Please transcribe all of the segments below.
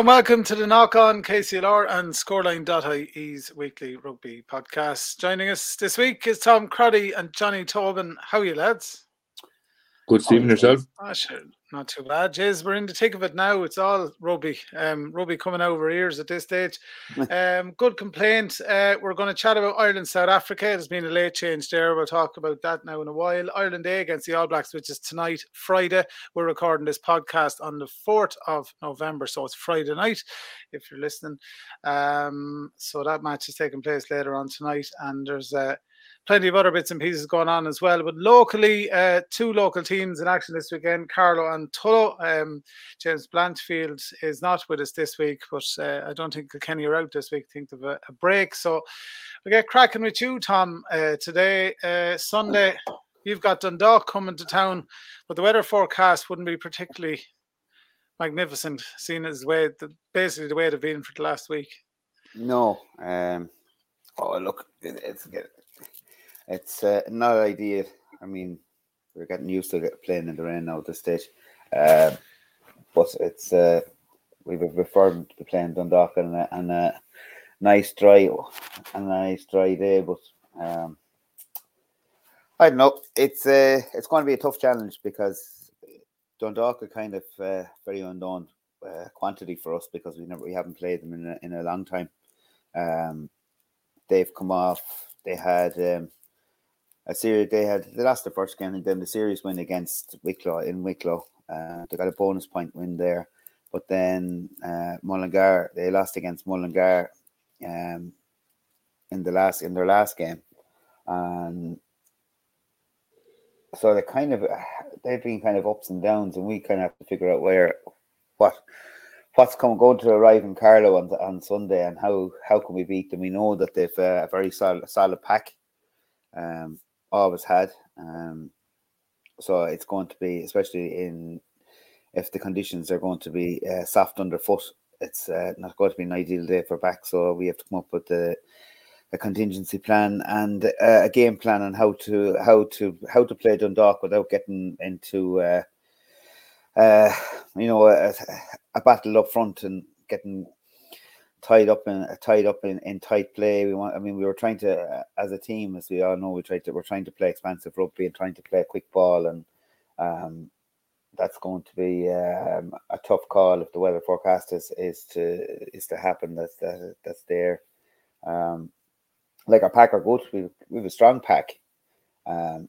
And welcome to the Knock On KCLR and Scoreline.ie's weekly rugby podcast. Joining us this week is Tom Crotty and Johnny Tobin. How are you, lads? Good, Stephen, yourself? Oh, sure. Not too bad. Jays, we're in the thick of it now. It's all rugby. Um, rugby coming over ears at this stage. Um, good complaint. Uh, we're going to chat about Ireland, South Africa. There's been a late change there. We'll talk about that now in a while. Ireland A against the All Blacks, which is tonight, Friday. We're recording this podcast on the 4th of November, so it's Friday night if you're listening. Um, so that match is taking place later on tonight, and there's uh, plenty of other bits and pieces going on as well. But locally, uh, two local teams in action this weekend, Carlow and Tullow. Um, James Blanchfield is not with us this week, but uh, I don't think Kenny are out this week. I think of a, a, break. So we get cracking with you, Tom, uh, today, uh, Sunday. You've got Dundalk coming to town, but the weather forecast wouldn't be particularly magnificent, seeing as way the, basically the way they've been for the last week. No, um, oh look, it, it's it's uh, not ideal. I mean, we're getting used to playing in the rain now at this stage. Uh, but it's uh, we have preferred to playing Dundalk and a, a nice dry a nice dry day. But um, I don't know. It's uh, it's going to be a tough challenge because Dundalk are kind of uh, very unknown uh, quantity for us because we never we haven't played them in a, in a long time. Um, they've come off. They had um, a series they had they lost the first game and then the series win against Wicklow in Wicklow. Uh, they got a bonus point win there, but then uh, Mullingar they lost against Mullingar um, in the last in their last game, and so they kind of they've been kind of ups and downs, and we kind of have to figure out where what what's coming going to arrive in Carlow on, on Sunday and how how can we beat them? We know that they've uh, a very solid solid pack. Um, always had. Um, so it's going to be, especially in if the conditions are going to be uh, soft underfoot, it's uh, not going to be an ideal day for back. So we have to come up with the a contingency plan and uh, a game plan on how to how to how to play Dundalk without getting into uh, uh, you know a, a battle up front and getting tied up in tied up in, in tight play. We want. I mean, we were trying to, uh, as a team, as we all know, we tried to. We're trying to play expansive rugby and trying to play a quick ball, and um, that's going to be um, a tough call if the weather forecast is is to is to happen. That's that, that's there. Um, like our pack are good. We we have a strong pack, um,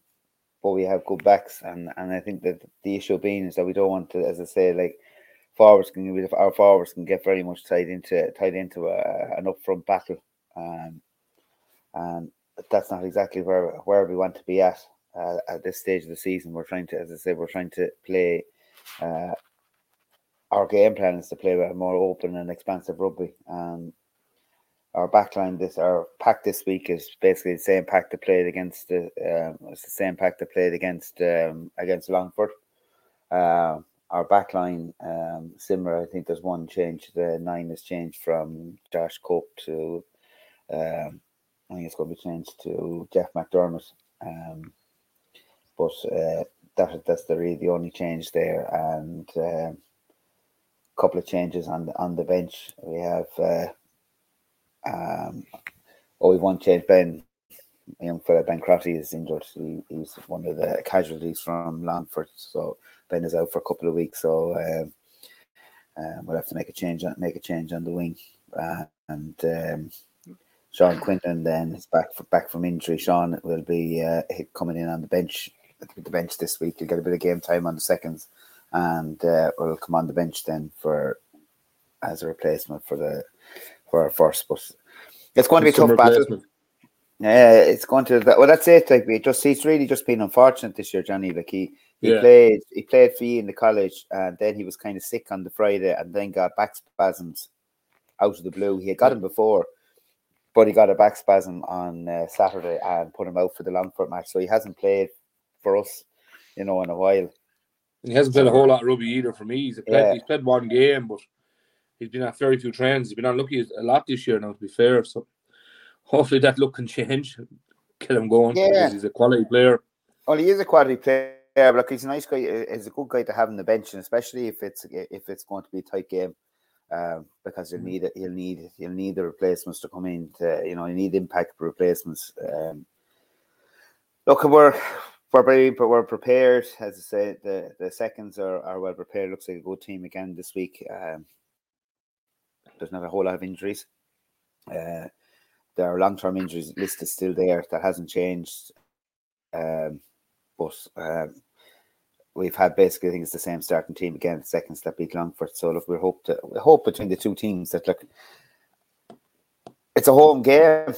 but we have good backs, and and I think that the issue being is that we don't want to, as I say, like forwards can our forwards can get very much tied into tied into a, an upfront battle, um, and that's not exactly where where we want to be at uh, at this stage of the season. We're trying to, as I say, we're trying to play. Uh, our game plan is to play a more open and expansive rugby. Um, our backline this our pack this week is basically the same pack that played against the um, it's the same pack that played against um, against Longford. Uh, our backline um, similar. I think there's one change. The nine has changed from Josh Cope to um, I think it's going to be changed to Jeff McDermott. Um, but uh, that that's the really the only change there, and a um, couple of changes on the on the bench. We have uh, um, oh, we've one change. Ben, young fella Ben Crotty is injured. He, he's one of the casualties from Longford, so Ben is out for a couple of weeks, so um, um, we'll have to make a change on make a change on the wing. Uh, and um, Sean Quinton then is back for, back from injury. Sean will be uh, coming in on the bench the bench this week. He'll get a bit of game time on the seconds, and uh, will come on the bench then for as a replacement for the for our first. But it's going to be a tough battle. Yeah, it's going to. Well, that's it. Like we just, he's really just been unfortunate this year, Johnny. Like he he yeah. played he played for you in the college, and then he was kind of sick on the Friday, and then got back spasms out of the blue. He had got him before, but he got a back spasm on uh, Saturday and put him out for the Longford match. So he hasn't played for us, you know, in a while. And He hasn't played a whole lot of rugby either for me. He's played, yeah. he's played one game, but he's been at very few trains. He's been unlucky a lot this year now, to be fair. So hopefully that look can change, get him going. Yeah. he's a quality player. Well, he is a quality player yeah, but look, he's a nice guy. He's a good guy to have on the bench, and especially if it's if it's going to be a tight game. um, because you'll need it. You'll need you'll need the replacements to come in. To, you know, you need impact replacements. Um, look, we're we're very, we're prepared. As I say, the the seconds are, are well prepared. Looks like a good team again this week. Um, there's not a whole lot of injuries. Uh, there are long term injuries list is still there. That hasn't changed. Um, but um, we've had basically, I think it's the same starting team again, second step beat Longford. So look, we hope to we hope between the two teams that look, it's a home game.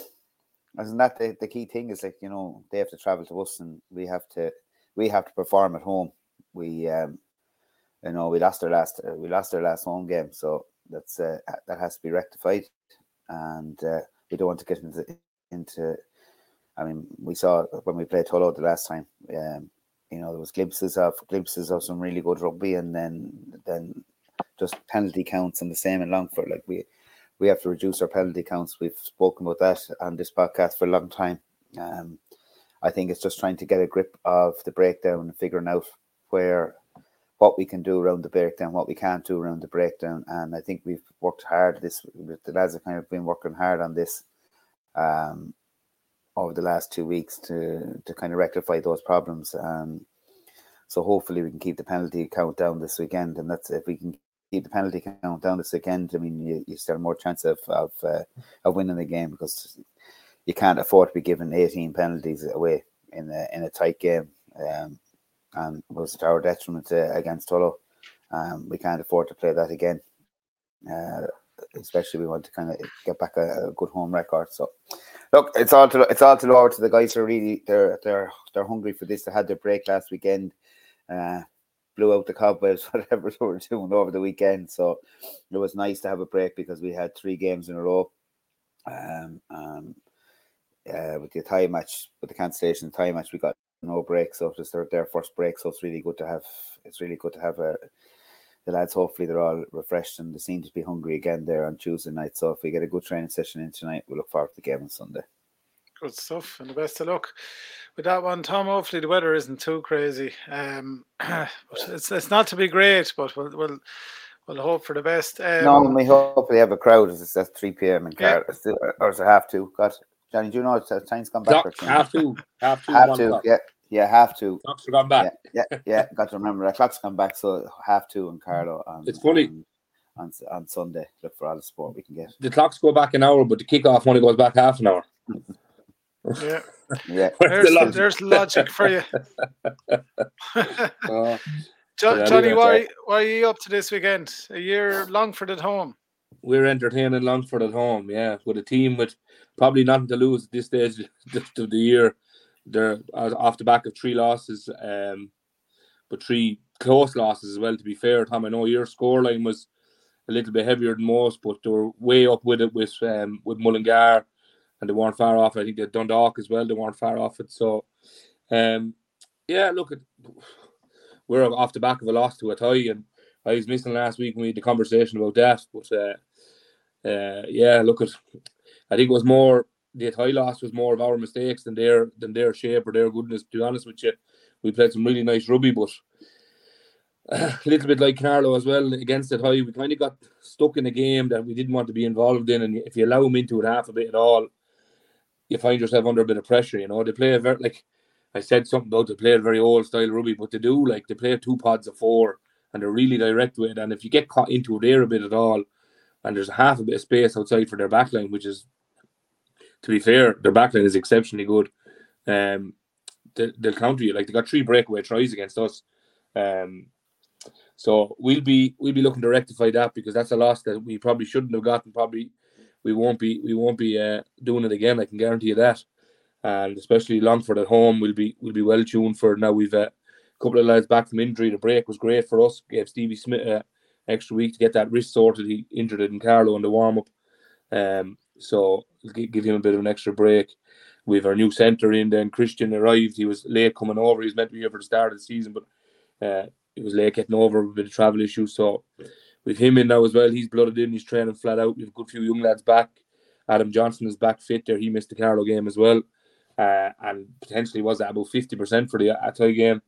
Isn't that the, the key thing? Is like you know they have to travel to us and we have to we have to perform at home. We um, you know we lost our last uh, we lost our last home game, so that's uh, that has to be rectified, and uh, we don't want to get into into. I mean, we saw when we played Tullow the last time. Um, you know, there was glimpses of glimpses of some really good rugby, and then then just penalty counts and the same in Longford. Like we we have to reduce our penalty counts. We've spoken about that on this podcast for a long time. Um, I think it's just trying to get a grip of the breakdown and figuring out where what we can do around the breakdown, what we can't do around the breakdown. And I think we've worked hard. This the lads have kind of been working hard on this um, over the last two weeks to to kind of rectify those problems. Um, so hopefully we can keep the penalty count down this weekend, and that's if we can keep the penalty count down this weekend. I mean, you, you still have more chance of of, uh, of winning the game because you can't afford to be given 18 penalties away in a in a tight game. Um, and was to our detriment uh, against Tullow. Um, we can't afford to play that again. Uh, especially we want to kind of get back a, a, good home record. So, look, it's all to it's all to lower to the guys are really they're they're they're hungry for this. They had their break last weekend, uh, blew out the cobwebs, whatever they were doing over the weekend. So it was nice to have a break because we had three games in a row. Um, um, uh, with the tie match, with the cancellation tie match, we got no break, so it's their, their first break. So it's really good to have. It's really good to have a, the lads. Hopefully, they're all refreshed and they seem to be hungry again there on Tuesday night. So if we get a good training session in tonight, we look forward to the game on Sunday. Good stuff, and the best of luck with that one, Tom. Hopefully, the weather isn't too crazy. Um, it's it's not to be great, but we'll we'll, we'll hope for the best. Um, no, we hope have a crowd. As it's at three p.m. in Car- yeah. or is it half two? God, Johnny, do you know the time's gone back? Half two, half two, half two. Yeah, yeah, half two. Clocks have gone back. Yeah, yeah, yeah. got to remember that clock's gone back. So half two and Carlow. On, it's funny. On, on, on, Sunday, look for all the sport we can get. The clocks go back an hour, but the kickoff only goes back half an hour. Yeah. Yeah. There's, the logic? there's logic for you. uh, jo- Johnny, why, why are you up to this weekend? A year Longford at home. We're entertaining Longford at home, yeah, with a team with probably nothing to lose at this stage of the year. They're off the back of three losses, um, but three close losses as well. To be fair, Tom, I know your scoreline was a little bit heavier than most, but they were way up with it with um, with Mullingar and they weren't far off. I think that Dundalk as well, they weren't far off it. So, um, yeah, look, at, we're off the back of a loss to Athy, and I was missing last week when we had the conversation about that. But uh, uh, yeah, look at, I think it was more the Athy loss was more of our mistakes than their than their shape or their goodness. To be honest with you, we played some really nice rugby, but a little bit like Carlow as well against Athy. We kind of got stuck in a game that we didn't want to be involved in, and if you allow them into it half a bit at all, you find yourself under a bit of pressure. You know, they play a very like I said something about they play a very old style rugby, but they do like they play two pods of four and they're really direct with it. And if you get caught into it there a bit at all, and there's half a bit of space outside for their backline, which is to be fair, their backline is exceptionally good. Um, they, will counter you. Like they got three breakaway tries against us. Um, so we'll be we'll be looking to rectify that because that's a loss that we probably shouldn't have gotten. Probably we won't be we won't be uh, doing it again. I can guarantee you that. And especially Longford at home, we'll be we'll be well tuned for. Now we've uh, a couple of lads back from injury. The break was great for us. Gave Stevie Smith uh, extra week to get that wrist sorted. He injured it in Carlow in the warm up. Um, so give him a bit of an extra break. We have our new centre in. Then Christian arrived. He was late coming over. He's meant to be here for the start of the season, but uh, he was late getting over with a bit of travel issues. So with him in now as well, he's blooded in, he's training flat out. We have a good few young lads back. Adam Johnson is back fit there. He missed the Carlow game as well. Uh, and potentially was at about 50% for the Athy game.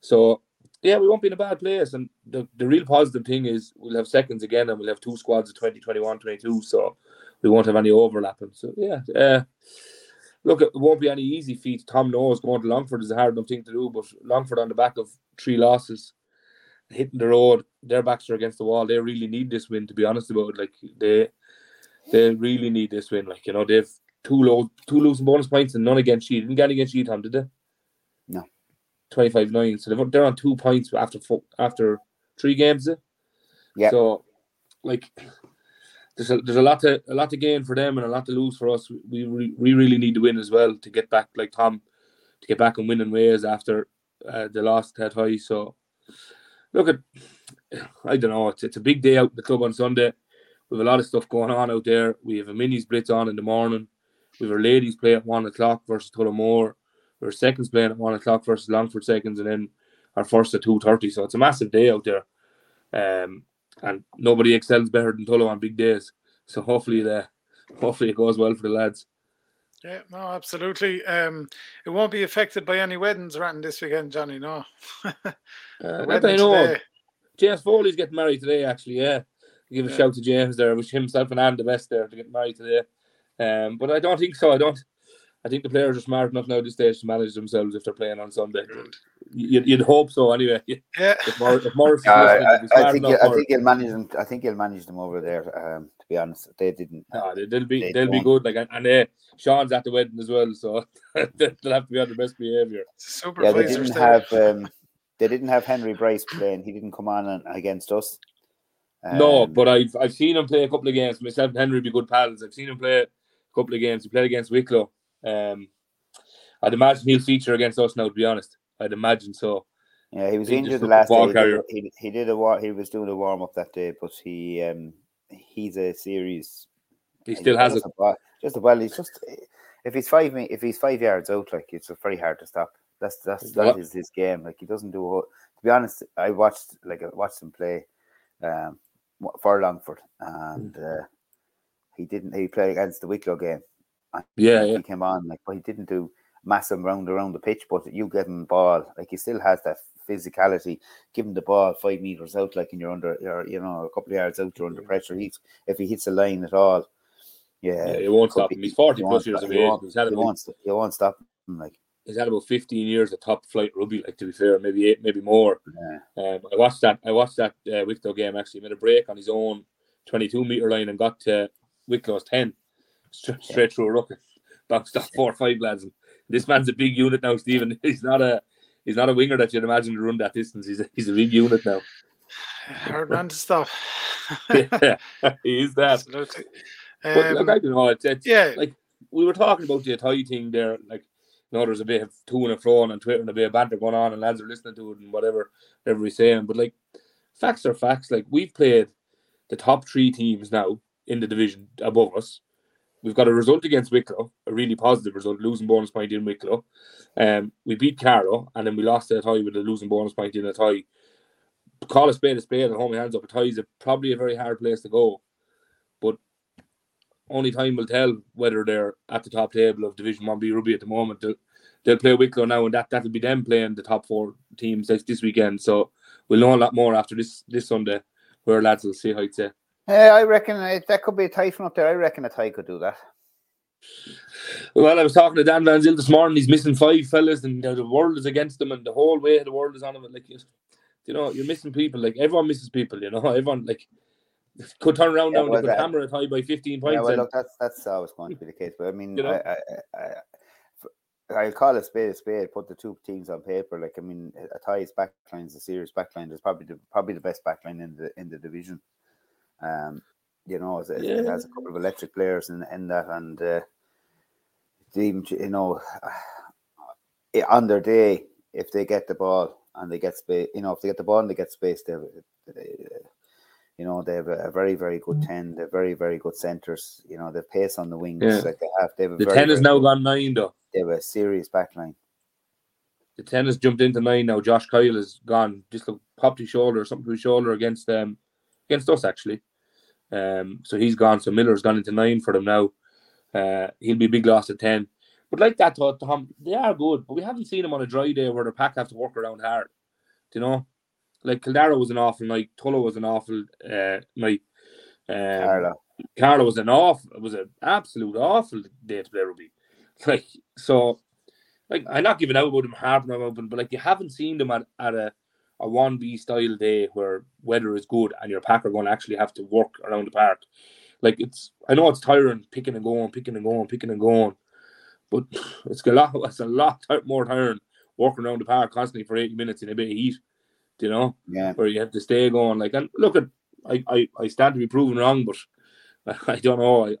So yeah, we won't be in a bad place. And the, the real positive thing is we'll have seconds again and we'll have two squads of 20, 21, 22. So we won't have any overlapping. So, yeah. Uh, look, it won't be any easy feat. Tom knows going to Longford is a hard enough thing to do, but Longford on the back of three losses, hitting the road, their backs are against the wall. They really need this win, to be honest about it. Like, they they really need this win. Like, you know, they've two low, two losing bonus points and none against Sheed. Didn't get against Sheed, Tom, did they? No. 25 9. So they're, they're on two points after four, after three games. Yeah. So, like, there's a, there's a lot to a lot to gain for them and a lot to lose for us. We we, we really need to win as well to get back, like Tom, to get back and winning ways after uh, the loss to Athy. So, look at, I don't know. It's, it's a big day out the club on Sunday. We have a lot of stuff going on out there. We have a minis blitz on in the morning. We have our ladies play at one o'clock versus Tullamore. Our seconds playing at one o'clock versus Longford seconds, and then our first at two thirty. So it's a massive day out there, um, and nobody excels better than Tullow on big days. So hopefully the hopefully it goes well for the lads. Yeah, no, absolutely. Um, it won't be affected by any weddings around this weekend, Johnny. No. uh, I know. James Foley's getting married today, actually. Yeah, give a yeah. shout to James there. Wish himself and Anne the best there to get married today. Um, but I don't think so. I don't. I think the players are smart enough now at this stage to manage themselves if they're playing on Sunday. You'd, you'd hope so anyway. Yeah. If, Mor- if Morris uh, I, I, think I think he'll manage them. I think he'll manage them over there. Um, to be honest, they didn't. No, they, will be. They will be good. Like and, and uh, Sean's at the wedding as well, so they'll have to be on the best behaviour. Yeah, they didn't have. Um, they didn't have Henry Bryce playing. He didn't come on against us. Um, no, but I've I've seen him play a couple of games. Myself and Henry be good pals. I've seen him play a couple of games. He played against Wicklow. Um, I'd imagine he'll feature against us now. To be honest, I'd imagine so. Yeah, he was he injured the last day. He did, he, he did, a war. He was doing a warm up that day, but he um he's a series. He still has it. Just a well, he's just if he's five if he's five yards out, like it's very hard to stop. That's that's that is his game. Like he doesn't do. To be honest, I watched like I watched him play. Um, for Longford, and uh, he didn't. He played against the Wicklow game. Yeah, yeah, he came on like, but he didn't do massive round around the pitch. But you give him the ball, like he still has that physicality. Give him the ball five meters out, like and you're under, you're, you know, a couple of yards out, you're under pressure. He's if he hits a line at all, yeah, yeah it won't stop him. He's forty plus years of age. He won't, he won't stop him, like he's had about 15 years of top flight rugby, like to be fair, maybe eight, maybe more. Yeah. Um, I watched that. I watched that uh, Wicklow game actually. He made a break on his own 22 meter line and got to Wicklow's 10 straight, straight through a rocket, bounced off four or five lads. And this man's a big unit now, Stephen. He's not a he's not a winger that you'd imagine to run that distance. He's a, he's a big unit now. Hard man to stop. yeah, he is that. Absolutely. Um, but look, I don't know. It's, it's yeah. like we were talking about the Athy thing there, like you know, there's a bit of to and fro on Twitter and a bit of banter going on, and lads are listening to it and whatever, whatever he's saying. But like, facts are facts. Like we've played the top three teams now in the division above us. We've got a result against Wicklow, a really positive result, losing bonus point in Wicklow. Um, we beat Carlow, and then we lost at Athy with a losing bonus point in Athy. Call a spade a spade and hold my hands up. Athy is a, probably a very hard place to go, but only time will tell whether they're at the top table of Division One B rugby at the moment. They'll, they'll play Wicklow now, and that that'll be them playing the top four teams this, weekend. So we'll know a lot more after this this Sunday, where lads will see how it's say. Yeah, I reckon uh, that could be a typhoon up there. I reckon Athy could do that. Well, I was talking to Dan Van Zyl this morning. He's missing five fellas, and the world is against him, and the whole way the world is on him. Like, you know, you're missing people. Like everyone misses people. You know, everyone like could turn around yeah, now well, and hammer Athy by 15 points. Yeah, well, look, that's that's always going to be the case. But I mean, you know? I, I, I, I'll call a spade a spade. Put the two teams on paper. Like I mean, Athy's backline is a serious backline. It's probably the probably the best backline in the in the division. Um, you know, it, yeah. it has a couple of electric players in in that, and uh, even you know, on their day, if they get the ball and they get space, you know, if they get the ball and they get space, they, they you know, they have a, very, very good mm. 10. They're very, very good centres. You know, the pace on the wings. Yeah. Like they have, they have the very, 10 has now gone nine, though. They have a serious backline. The 10 has jumped into nine now. Josh Kyle has gone, just popped his shoulder or something to his shoulder against um, against us, actually. Um, so he's gone. So Miller's gone into nine for them now. Uh, he'll be big loss at 10. But like that, Tom, they are good, but we haven't seen them on a dry day where the pack have to work around hard. Do you know? like Kildare was an awful night, Tullow was an awful uh, night. Um, Carlow. Carlow was an awful, it was an absolute awful day to play rugby. Like so, like I'm not giving out about them harping about them, but like you haven't seen them at, at a a one B style day where weather is good and your pack are going to actually have to work around the park. Like it's, I know it's tiring, picking and going, picking and going, picking and going, but it's a lot. It's a lot more tiring walking around the park constantly for 80 minutes in a bit of heat. You know? Yeah. Where you have to stay going. Like, and look at, I, I, I stand to be proven wrong, but I, don't know. I,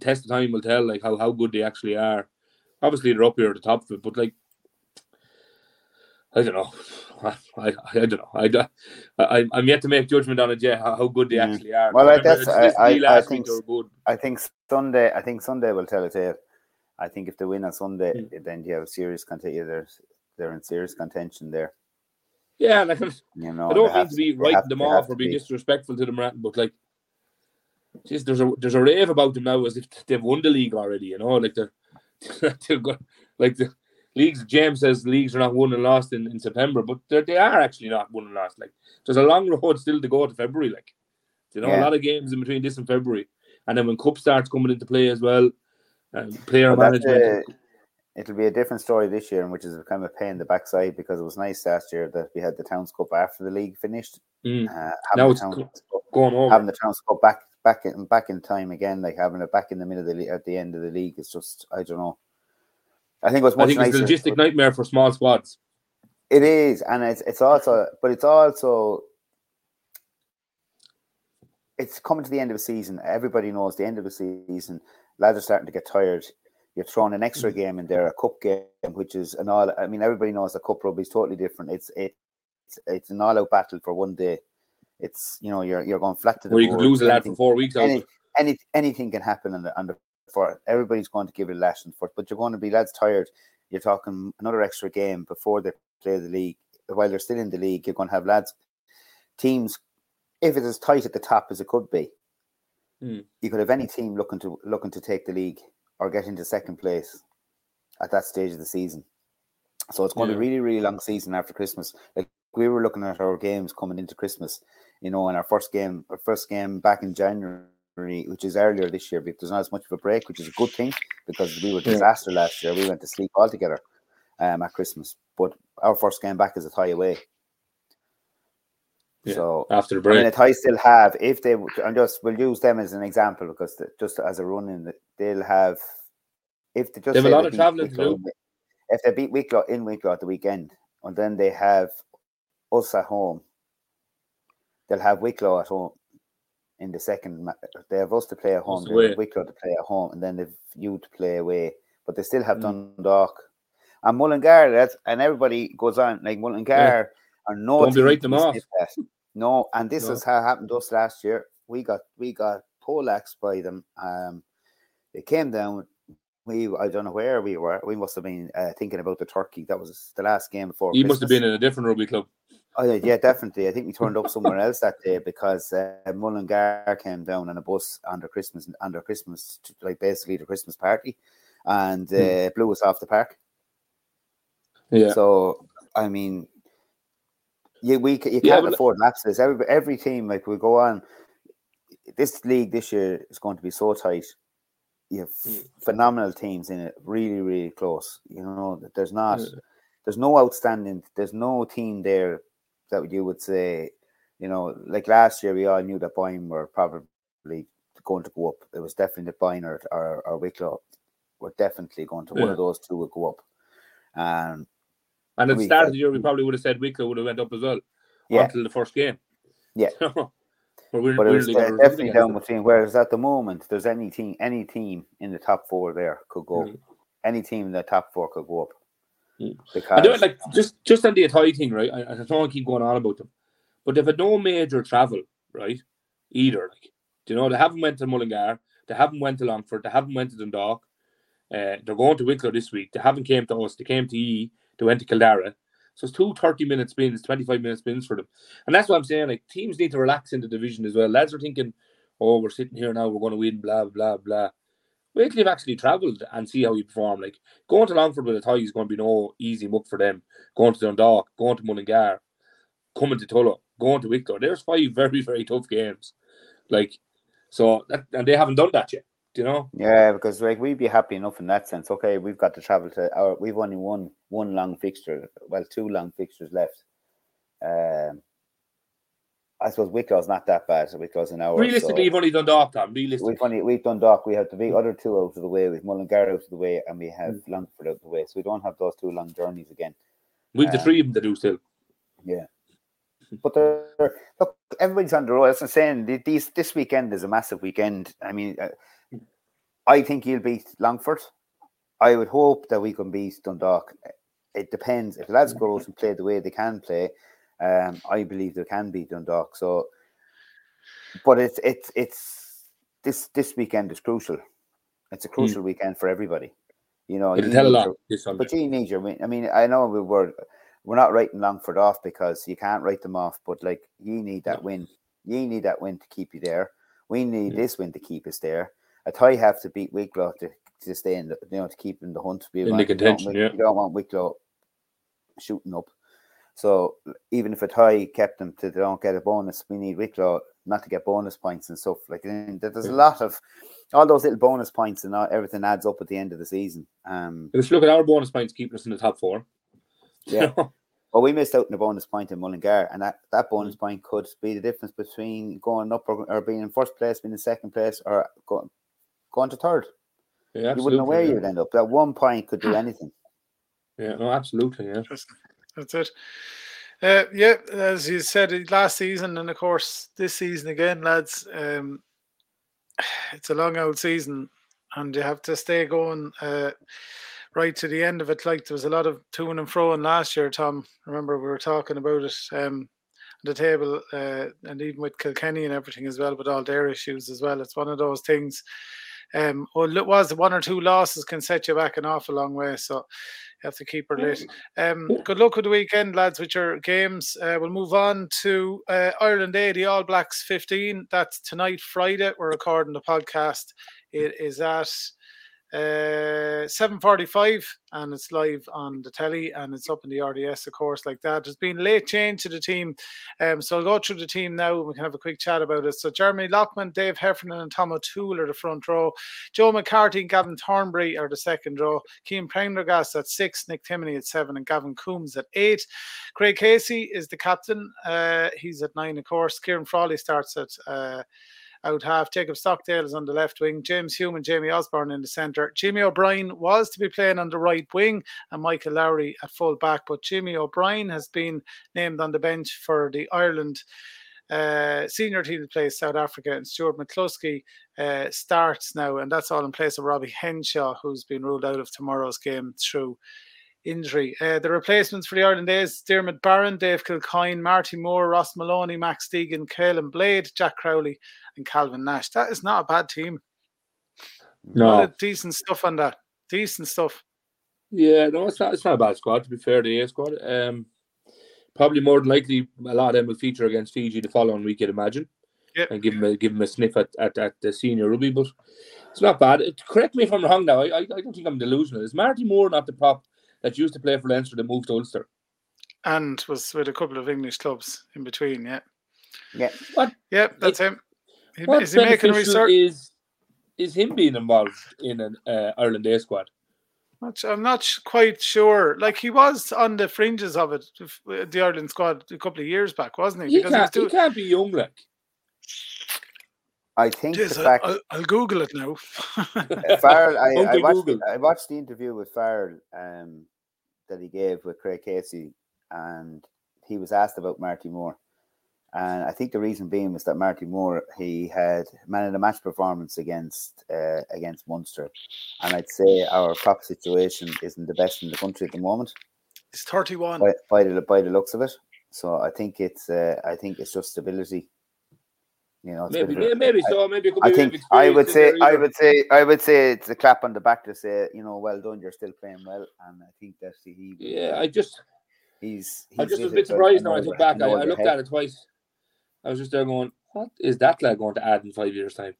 test of time will tell like how, how good they actually are. Obviously, they're up here at the top of it, but like I don't know. I, I, I don't know. I, I, I'm yet to make judgment on it yet. How, good they Yeah. actually are. Well, I guess I- I- I think week they were good. I think Sunday. I think Sunday will tell it. Here. I think if they win on Sunday, Hmm. then you have serious contention. They're, they're in serious contention there. Yeah, like, I You know, don't mean to be writing them off or be. disrespectful to them, but like, geez, there's a there's a rave about them now as if they've won the league already. You know, like they're, they're good, like the leagues. James says leagues are not won and lost in, in September, but they are actually not won and lost. Like there's a long road still to go to February. Like you know, a lot of games in between this and February, and then when Cup starts coming into play as well, and player Well, management. it'll be a different story this year, which is kind of a pain in the backside because it was nice last year that we had the Towns Cup after the league finished. Mm, Uh, having Now the it's Towns going over. having the Towns Cup back back in back in time again, like having it back in the middle of the at the end of the league is just I don't know. I think it was I much think it's a logistic nightmare for small squads. It is, and it's it's also, but it's also it's coming to the end of the season. Everybody knows the end of the season. Lads are starting to get tired. You're throwing an extra Mm. game in there, a cup game, which is an all. I mean, everybody knows the cup rugby is totally different. It's it's it's an all-out battle for one day. It's you know you're you're going flat to the Where you could lose a lad for four weeks. any, any anything can happen on the on the for everybody's going to give it a lash and for but you're going to be lads tired. You're talking another extra game before they play the league. While they're still in the league, you're going to have lads teams. If it is as tight at the top as it could be, Hmm. you could have any team looking to looking to take the league or get into second place at that stage of the season. So it's going to be a really, really long season after Christmas. Like we were looking at our games coming into Christmas, you know, and our first game, our first game back in January, which is earlier this year, because there's not as much of a break, which is a good thing because we were Yeah. disaster last year. We went to sleep altogether um, at Christmas, but our first game back is a tie away. Yeah, So after the I mean, break. the Athy still have if they and just we'll use them as an example because the, just as a run in, they'll have if they just They have a lot they of beat travelling to do. If they beat Wicklow in Wicklow at the weekend, and then they have us at home, they'll have Wicklow at home in the second. They have us to play at home, they have. Wicklow to play at home, and then they've you to play away. But they still have Mm. Dundalk and Mullingar. That's and everybody goes on like Mullingar are no. Don't be them off. No, and this No. is how happened to us last year. We got we got poleaxed by them. Um, they came down. We I don't know where we were. We must have been uh, thinking about the turkey. That was the last game before. He must have been in a different rugby club. Oh yeah, yeah, definitely. I think we turned up somewhere else that day because uh, Mullingar came down on a bus under Christmas, under Christmas, like basically the Christmas party, and uh, blew us off the park. Hmm. Yeah. So I mean, you we you can't but- afford lapses. Every every team like we go on. This league this year is going to be so tight. You have Mm. phenomenal teams in it, really really close. You know, there's not Yeah. there's no outstanding. There's no team there that you would say, you know, like last year we all knew that Boyne were probably going to go up. It was definitely that Boyne or, or, or Wicklow were definitely going to. One of those two would go up. Um, And at the start of the year, we probably would have said Wicklow would have went up as well yeah, until the first game. Yeah. but we're, but it was uh, definitely down them. between. Whereas at the moment, there's any team, any team in the top four there could go. Mm. Any team in the top four could go up. Because I do it like just just on the Athy thing, right? I, I don't want to keep going on about them, but they've had no major travel, right? Either, like, you know, they haven't went to Mullingar, they haven't went to Longford, they haven't went to Dundalk. Uh, they're going to Wicklow this week. They haven't came to us. They came to E. They went to Kildare. So it's two 30 minute spins, 25 minute spins for them. And that's what I'm saying. Like teams need to relax in the division as well. Lads are thinking, oh, we're sitting here now, we're going to win, blah, blah, blah. Wait till you've actually travelled and see how you perform. Like going to Longford with Athy is going to be no easy muck for them. Going to Dundalk, going to Mullingar. coming to Tullow, going to Wicklow. There's five very, very tough games. Like, so, that, and they haven't done that yet. Do you know? Yeah, because like we'd be happy enough in that sense. Okay, we've got to travel to our. We've only one one long fixture. Well, two long fixtures left. Um, I suppose Wicklow's not that bad. So Wicklow's an hour. Realistically, so you've only done Dock, Tom. Realistically, we've only we've done Dock. We have the other two out of the way. We've Mullingar out of the way, and we have Mm. Longford out of the way. So we don't have those two long journeys again. we've the uh, three of them to do still. Yeah. But they're, look, everybody's on the road. As I'm saying, th- these this weekend is a massive weekend. I mean, uh, I think you'll beat Longford. I would hope that we can beat Dundalk. It depends if the lads go out and play the way they can play. Um, I believe they can beat Dundalk. So, but it's it's it's this this weekend is crucial. It's a crucial weekend for everybody. You know, It'll you tell a lot Sunday. but you need your win. I mean, I know we were we're not writing Longford off because you can't write them off, but like you need that No. win. You need that win to keep you there. We need Yeah. this win to keep us there. Athy have to beat Wicklow to, to stay in the you know to keep in the hunt. We In the want- you don't want- yeah. You don't want Wicklow shooting up. So even if Athy kept them to they don't get a bonus, we need Wicklow not to get bonus points and stuff. Like and there's a lot of all those little bonus points and all, everything adds up at the end of the season. Um, Let's look at our bonus points keeping us in the top four. Yeah. Well, we missed out on a bonus point in Mullingar, and that, that Mm. bonus point could be the difference between going up or, or being in first place, being in second place, or going, going to third. yeah, you wouldn't know where absolutely, you would end up. That one point could do anything. Yeah, no, absolutely. Yeah. That's it. Uh, yeah, as you said last season, and of course this season again, lads. Um, it's a long old season, and you have to stay going uh, right to the end of it. Like there was a lot of to and fro in last year, Tom. Remember we were talking about it um, the table, uh, and even with Kilkenny and everything as well, with all their issues as well. It's one of those things. Um, well, it was one or two losses can set you back an awful long way. So have to keep her lit. Um, good luck with the weekend, lads, with your games. Uh, we'll move on to uh, Ireland A, the All Blacks 15. That's tonight, Friday. We're recording the podcast. It is at uh, 7.45 and it's live on the telly and it's up in the RDS, of course, like that. There's been late change to the team. Um, so I'll go through the team now and we can have a quick chat about it. So Jeremy Loughman, Dave Heffernan and Tom O'Toole are the front row. Joe McCarthy and Gavin Thornbury are the second row. Cian Prendergast at six, Nick Timoney at seven, and Gavin Coombes at eight. Craig Casey is the captain. Uh, he's at nine, of course. Ciarán Frawley starts at uh, out half. Jacob Stockdale is on the left wing. James Hume and Jamie Osborne in the centre. Jimmy O'Brien was to be playing on the right wing and Michael Lowry at full back, but Jimmy O'Brien has been named on the bench for the Ireland uh, senior team that plays South Africa, and Stuart McCloskey uh, starts now, and that's all in place of Robbie Henshaw, who's been ruled out of tomorrow's game through injury. Uh, the replacements for the Ireland is Diarmuid Barron, Dave Kilcoyne, Marty Moore, Ross Molony, Max Deegan, Caolin Blade, Jack Crowley, and Calvin Nash. That is not a bad team. No, decent stuff on that. Decent stuff. yeah, no, it's not. It's not a bad squad. To be fair, the A squad. Um, probably more than likely, a lot of them will feature against Fiji the following week. I'd imagine. Yep. And give them a, give them a sniff at, at, at the senior rugby, but it's not bad. Correct me if I'm wrong now. I, I I don't think I'm delusional. Is Marty Moore not the prop that used to play for Leinster that moved to Ulster? And was with a couple of English clubs in between, yeah. Yeah. Yeah, that's him. He- What Is he making beneficial research? is is him being involved in an uh, Ireland A squad? I'm not quite sure. Like he was on the fringes of it, the Ireland squad, a couple of years back, wasn't he? He Because he was can't, he doing- can't be young like. I think Jeez, the I- fact I'll, I'll Google it now. Farrell, I, I watched I watched the interview with Farrell um, that he gave with Craig Casey, and he was asked about Marty Moore, and I think the reason being was that Marty Moore he had man of the match performance against uh, against Munster, and I'd say our prop situation isn't the best in the country at the moment It's 31. by, by the by the looks of it. So I think it's uh, I think it's just stability. You know, it's a bit Maybe, of a- yeah, maybe so. Maybe I think I would say experience in there I would say I would say it's a clap on the back to say you know well done you're still playing well and I think that he Yeah, I just, he's, I just was a bit surprised now. I look back. I, I looked head. at it twice. I was just there going, "What is that lad going to add in five years' time?"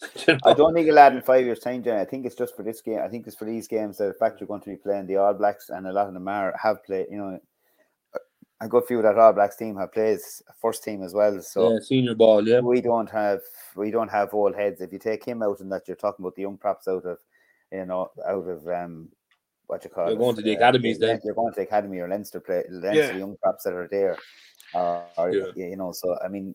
You know? I don't think he'll add in five years time Jenny. I think it's just for this game I think it's for these games that in fact you're going to be playing the All Blacks and a lot of them are have played you know a good few of that All Blacks team have played first team as well. So yeah, senior ball, yeah. we don't have we don't have old heads. If you take him out and that you're talking about the young props out of you know out of um what you call You're it, going to the uh, academies then. You're going to the academy or Leinster play Leinster Yeah. young props that are there. Uh, or, Yeah. you know, so I mean,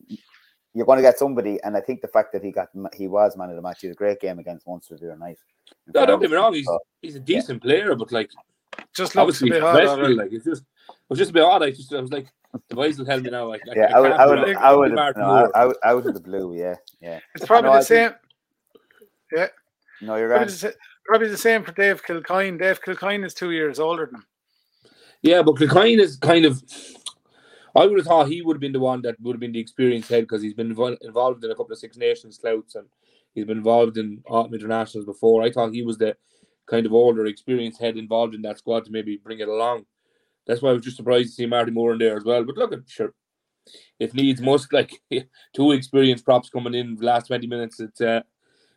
you're going to get somebody, and I think the fact that he got he was man of the match, he had a great game against Munster the other night. In No, don't get me wrong, he's So, he's a decent player, but like Just looks a obviously bit odd. like it's just it was just a bit odd. I just I was like the boys will help me now. Like, I, yeah, I, I would, can't I would. I would, Martin no, Moore. out, out of the blue, yeah, yeah. It's probably the I think- same. No, you're right. the, sa- probably the same for Dave Kilcoyne. Dave Kilcoyne is two years older than him. Yeah, but Kilcoyne is kind of. I would have thought he would have been the one that would have been the experienced head because he's been invol- involved in a couple of Six Nations clouts and he's been involved in autumn internationals before. I thought he was the kind of older, experienced head involved in that squad to maybe bring it along. That's why I was just surprised to see Marty Moore in there as well. But look at sure, if needs must, like two experienced props coming in the last twenty minutes, it's uh,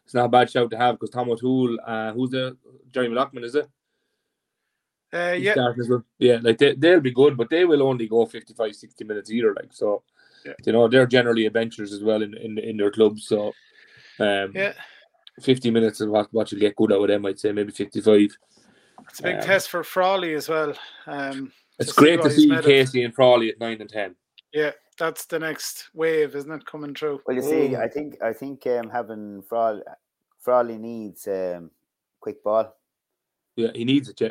it's not a bad shout to have because Tom O'Toole, uh, who's the Jerry McLaughlin, is it? Uh, yeah, well. Yeah, like they, they'll be good, but they will only go 55, 60 minutes either. Like, so, Yeah. you know, they're generally adventurers as well in, in, in their clubs. So, um, yeah. 50 minutes is what, what you'll get good out of them, I'd say, maybe 55. It's a big Um, test for Frawley as well. Um, It's To great what to see. Casey and Frawley at 9 and 10. yeah, that's the next wave, isn't it, coming through? Well, you see, Oh. I think I think um, having Frawley, Frawley needs um, quick ball. Yeah, he needs it, yeah.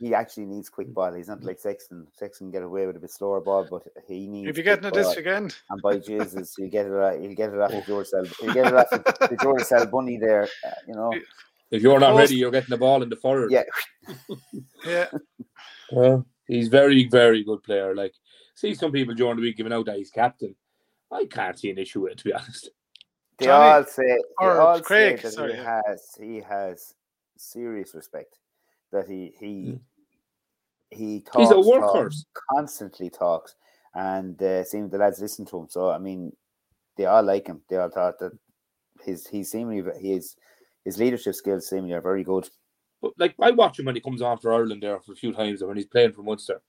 He actually needs quick ball. He's not like Sexton. Sexton get away with a bit slower ball, but he needs. If you're getting quick it this ball. and by Jesus, you get it. Off, you get it off of George Sel. You get it off of the George Sel Bunny there. Uh, you know. If you're not ready, you're getting the ball in the forward. Yeah. yeah, Well, he's very, very good player. Like, see some people during the week giving out that he's captain. I can't see an issue with it, to be honest. They Johnny- all say. They or all Craig, say that sorry, he has. He has serious respect. That he he Mm. he talks. He's a talks, workhorse. constantly talks, and uh, seems the lads listen to him. So I mean, they all like him. They all thought that his he seemingly his his leadership skills seemingly are very good. But like I watch him when he comes on for Ireland there for a few times, or when he's playing for Munster.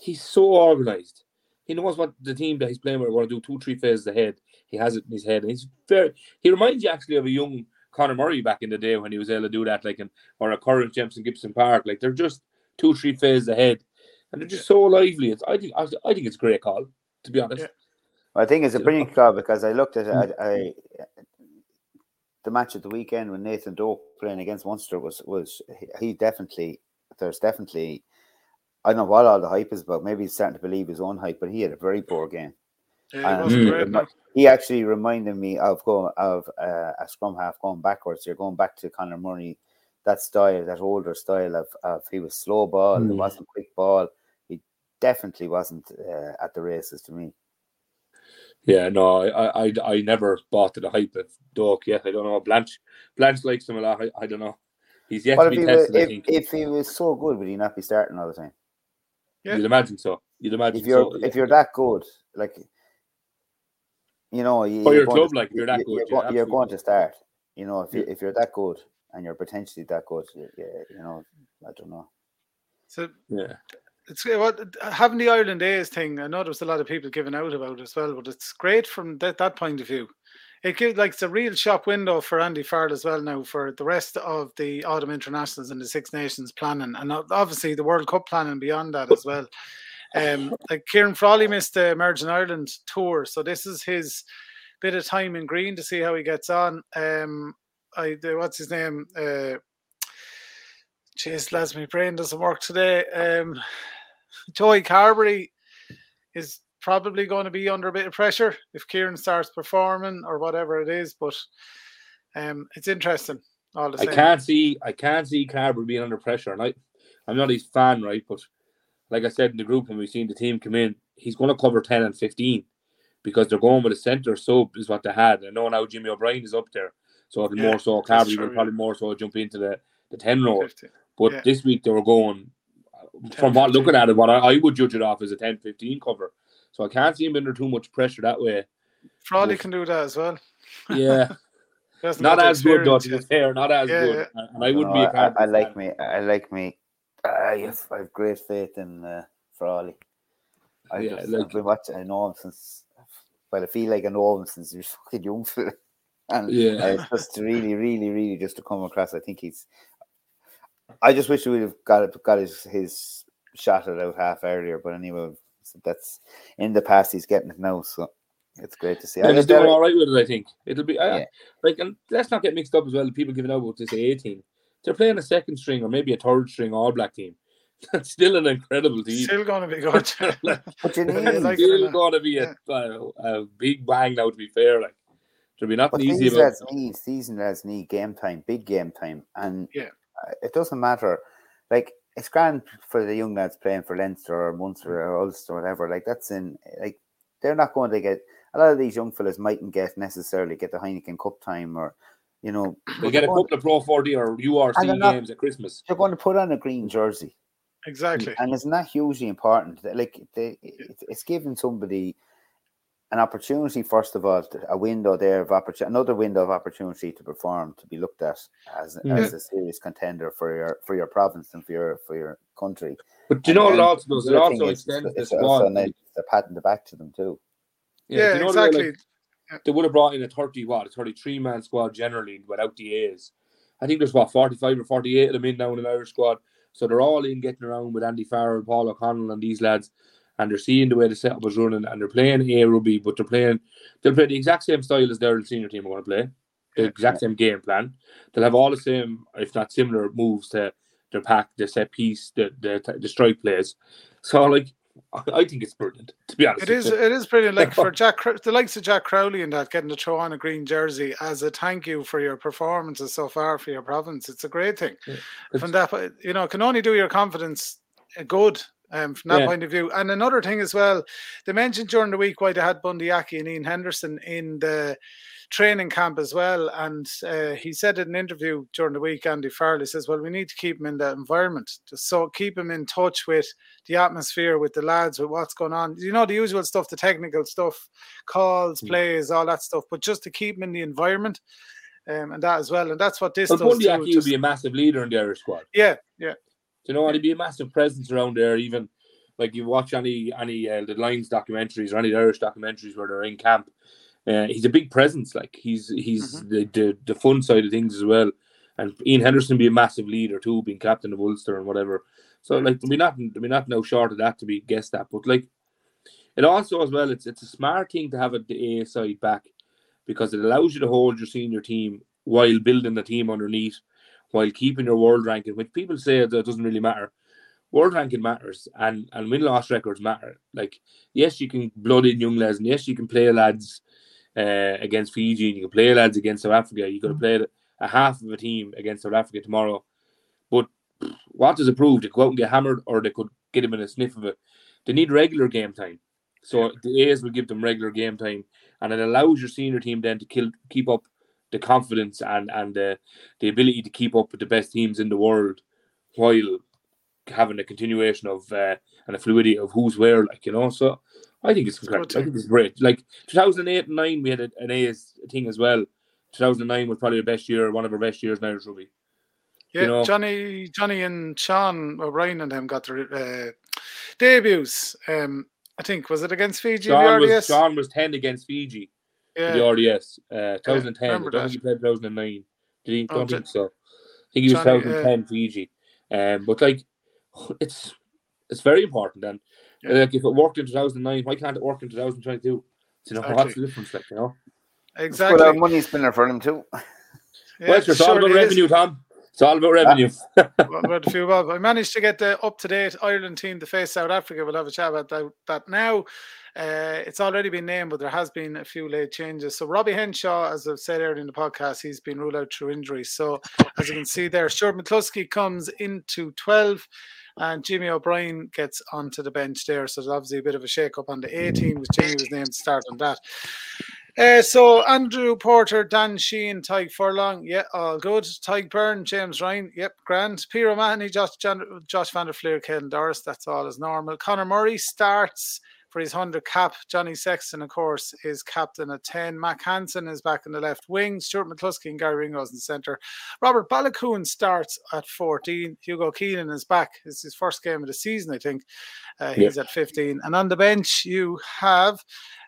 He's so organised. He knows what the team that he's playing with are going to do two, three phases ahead. He has it in his head, and he's very. He reminds you actually of a young Conor Murray back in the day when he was able to do that, like in, or a current Jamison Gibson Park. Like they're just two, three phases ahead, and they're just so lively. It's I think I, I think it's a great call to be honest. Yeah. I think it's a brilliant call because I looked at it. I, I the match at the weekend when Nathan Doak playing against Munster was was he, he definitely there's definitely I don't know what all the hype is about. Maybe he's starting to believe his own hype, but he had a very poor game. yeah he And Mm. great. He actually reminded me of going of uh, a scrum half going backwards. You're going back to Conor Murray, that style, that older style of, of he was slow ball, it Mm. wasn't quick ball. He definitely wasn't uh, at the races to me. Yeah, no, I, I, I never bought to the hype of Doak yet. I don't know. Blanche, Blanche likes him a lot. I, I don't know. He's yet Well, to be he, was, tested. I if, think if he was so good, would he not be starting all the time? Yeah. you'd imagine so. You'd imagine If you're so. if you're that good, like you know, you, you're, your going club, to, like, you're that you- good, you're, yeah, go- you're going to start. You know, if you Yeah. if you're that good and you're potentially that good, you, you, you know, I don't know. So yeah, it's what having the Ireland Days thing. I know there's a lot of people giving out about as well, but it's great from that, that point of view. It gives like it's a real shop window for Andy Farrell as well now for the rest of the autumn internationals and the Six Nations planning, and obviously the World Cup planning beyond that as well. Um, like Ciarán Frawley missed the Emerging Ireland tour, so this is his bit of time in green to see how he gets on. Um, I what's his name? Uh, Jeez, lads, my brain doesn't work today. Um, Joey Carbery is probably going to be under a bit of pressure if Ciarán starts performing or whatever it is. But um, it's interesting. All the I same. can't see. I can't see Carbery being under pressure. And I, I'm not his fan, right? But like I said in the group when we've seen the team come in, he's going to cover ten and fifteen because they're going with a centre sub is what they had. I know now Jimmy O'Brien is up there, so it'll Yeah, more so Carbery will probably more so jump into the the ten role. But Yeah. this week they were going, from what looking at it, what I, I would judge it off as a 10 15 cover. So I can't see him under too much pressure that way. Frawley Oof. can do that as well. Yeah, hasn't not got the as good though, to experience fair, not as Yeah, good. yeah. And I wouldn't be No, a I, Cardiff I like me. I like me. I have, I have great faith in uh, Frawley. I Yeah, just, like- I've been watching. I know him since. Well, I feel like I know him since he was fucking young fella. And Yeah. uh, just really, really, really just to come across. I think he's. I just wish he would have got it, got his his shot it out half earlier. But anyway, that's in the past. He's getting it now, so it's great to see. I And he's doing all right with it, I think. It'll be I, Yeah. like, and let's not get mixed up as well. People giving out about this A team. They're playing a second string or maybe a third string All Black team. That's still an incredible team. Still going to be good. But you Yeah, need, like it or still uh, not. going to be a, a, a big bang now. To be fair, like there'll be nothing but easy these about. lads need these lads need game time, big game time, and Yeah. Uh, it doesn't matter. Like it's grand for the young lads playing for Leinster or Munster or Ulster or whatever. Like that's in like they're not going to get a lot of these young fellas mightn't get necessarily get the Heineken Cup time or you know They but get a they're going- couple of Pro 40 or And URC they're not- games at Christmas. They're going to put on a green jersey. exactly. and it's not that hugely important. Like they, it's, it's giving somebody an opportunity, first of all, a window there of opportunity, another window of opportunity to perform, to be looked at as, Yeah. as a serious contender for your for your province and for your for your country. But do you know what it also does? It also is extends the it's also squad. nice to pat in the back to them too. Yeah, do you know the way, like, exactly. they would have brought in a 30 what, a 33 man squad generally without the A's. I think there's what 45 or 48 of them in now in an Irish squad. So they're all in getting around with Andy Farrell, Paul O'Connell, and these lads, and they're seeing the way the setup is running, and they're playing A rugby, but they're playing they'll play the exact same style as their senior team are going to play, the exact same game plan. They'll have all the same, if not similar, moves to their pack, the set piece, the the, the strike plays. So like, I think it's brilliant to be honest. It is. It is brilliant. Like for Jack, the likes of Jack Crowley and that getting to throw on a green jersey as a thank you for your performances so far for your province. It's a great thing. Yeah. From that, you know, can only do your confidence good. Um, from that Yeah. point of view, and another thing as well, they mentioned during the week why they had Bundee Aki and Ian Henderson in the training camp as well. And uh, he said in an interview during the week, Andy Farrell says, "Well, we need to keep him in the environment, just so keep him in touch with the atmosphere, with the lads, with what's going on. You know, the usual stuff, the technical stuff, calls, Mm. plays, all that stuff. But just to keep him in the environment, um, and that as well. And that's what this Well, does Bundee too. Aki would be a massive leader in the Irish squad. yeah, yeah, you know what? He'd be a massive presence around there. Even like you watch any any uh, the Lions documentaries or any Irish documentaries where they're in camp. Uh, he's a big presence. Like he's he's Mm-hmm. the, the the fun side of things as well. And Ian Henderson be a massive leader too, being captain of Ulster and whatever. So like we not we not now short of that to be guessed at. But like it also as well, it's it's a smart thing to have a, the A side back because it allows you to hold your senior team while building the team underneath, while keeping your world ranking, which people say that it doesn't really matter. World ranking matters and, and win loss records matter. Like, yes, you can blood in young lads, and yes, you can play lads uh, against Fiji, and you can play lads against South Africa. You could have played a half of a team against South Africa tomorrow. But what does it prove? They go out and get hammered, or they could get him in a sniff of it. They need regular game time. So the A's will give them regular game time, and it allows your senior team then to kill, keep up the confidence and and uh, the ability to keep up with the best teams in the world, while having a continuation of uh, and a fluidity of who's where. Like you know, so I think it's incredible. I think it's great. Like 2008 and nine, we had a, an A's thing as well. 2009 was probably the best year, one of our best years in Irish rugby. yeah. you know- Johnny, Johnny, and Sean O'Brien and them got their uh, debuts. Um, I think was it against Fiji Sean the was, Sean was 10 against Fiji yeah, in the RDS. Uh, 2010. I remember don't that. think he played 2009. Did he? Oh, don't did- think so. I think he was Johnny, uh, 2010 Fiji. Um, but like, it's it's very important. And Yeah. like, if it worked in 2009, why can't it work in 2022? You know, what's Exactly. the difference? Like, you know, exactly. Well, uh, money spinner for them too. Yeah, well, it's all sure about it is. revenue, Tom. It's all about revenue. What about a few Bob? I managed to get the up to date Ireland team to face South Africa. We'll have a chat about that, that now. Uh, it's already been named, but there has been a few late changes. So Robbie Henshaw, as I've said earlier in the podcast, he's been ruled out through injury. So as you can see there, Stuart McCloskey comes into 12 and Jimmy O'Brien gets onto the bench there. So there's obviously a bit of a shake up on the 18, which Jimmy was named to start on that. Uh, so Andrew Porter, Dan Sheehan, Tadhg Furlong, yeah, all good. Tadhg Beirne, James Ryan, yep, grand. Peter O'Mahony, Josh, Josh Van der Flier, Caelan Doris, that's all as normal. Conor Murray starts for his 100 cap. Johnny Sexton, of course, is captain at 10. Mack Hansen is back in the left wing. Stuart McCloskey and Gary Ringrose in the centre. Robert Baloucoune starts at 14. Hugo Keenan is back. It's his first game of the season, I think. Uh, he's at 15. And on the bench, you have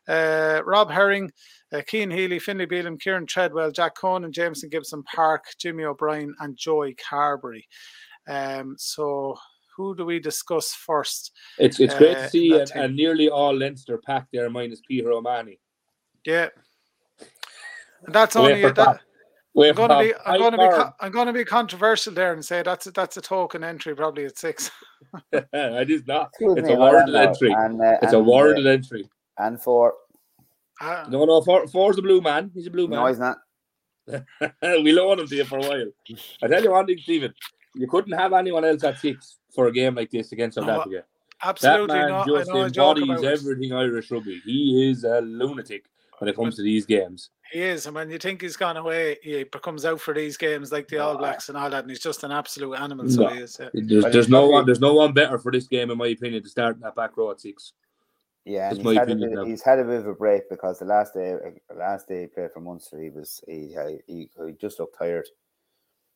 uh, Rob Herring, uh, Healy, Finlay Bealham, Kieran Treadwell, Jack Conan, Jamison Gibson Park, Jimmy O'Brien, and Joey Carbery. Um, so who do we discuss first? It's it's great uh, to see and, and, nearly all Leinster packed there minus Peter O'Mahony. Yeah, and that's only a, that, I'm going to be I'm going to be I'm going to be controversial there and say that's a, that's a token entry probably at six. it is not. Excuse it's me, a worded entry. And, uh, it's and, a worded uh, entry. And for uh, no no four four's a blue man. He's a blue man. No, he's not. we loaned him to you for a while. I tell you one thing, Stephen. You couldn't have anyone else at six for a game like this against South no, Africa. Absolutely that man not. just embodies everything Irish rugby. He is a lunatic when it comes to these games. He is, and when you think he's gone away, he comes out for these games like the All Blacks and all that, and he's just an absolute animal. So no. he is. Yeah. There's, there's no one. There's no one better for this game, in my opinion, to start in that back row at six. Yeah, and he's had, bit, he's had, a bit, of a break because the last day, last day he played for Munster, he was he he, he just looked tired.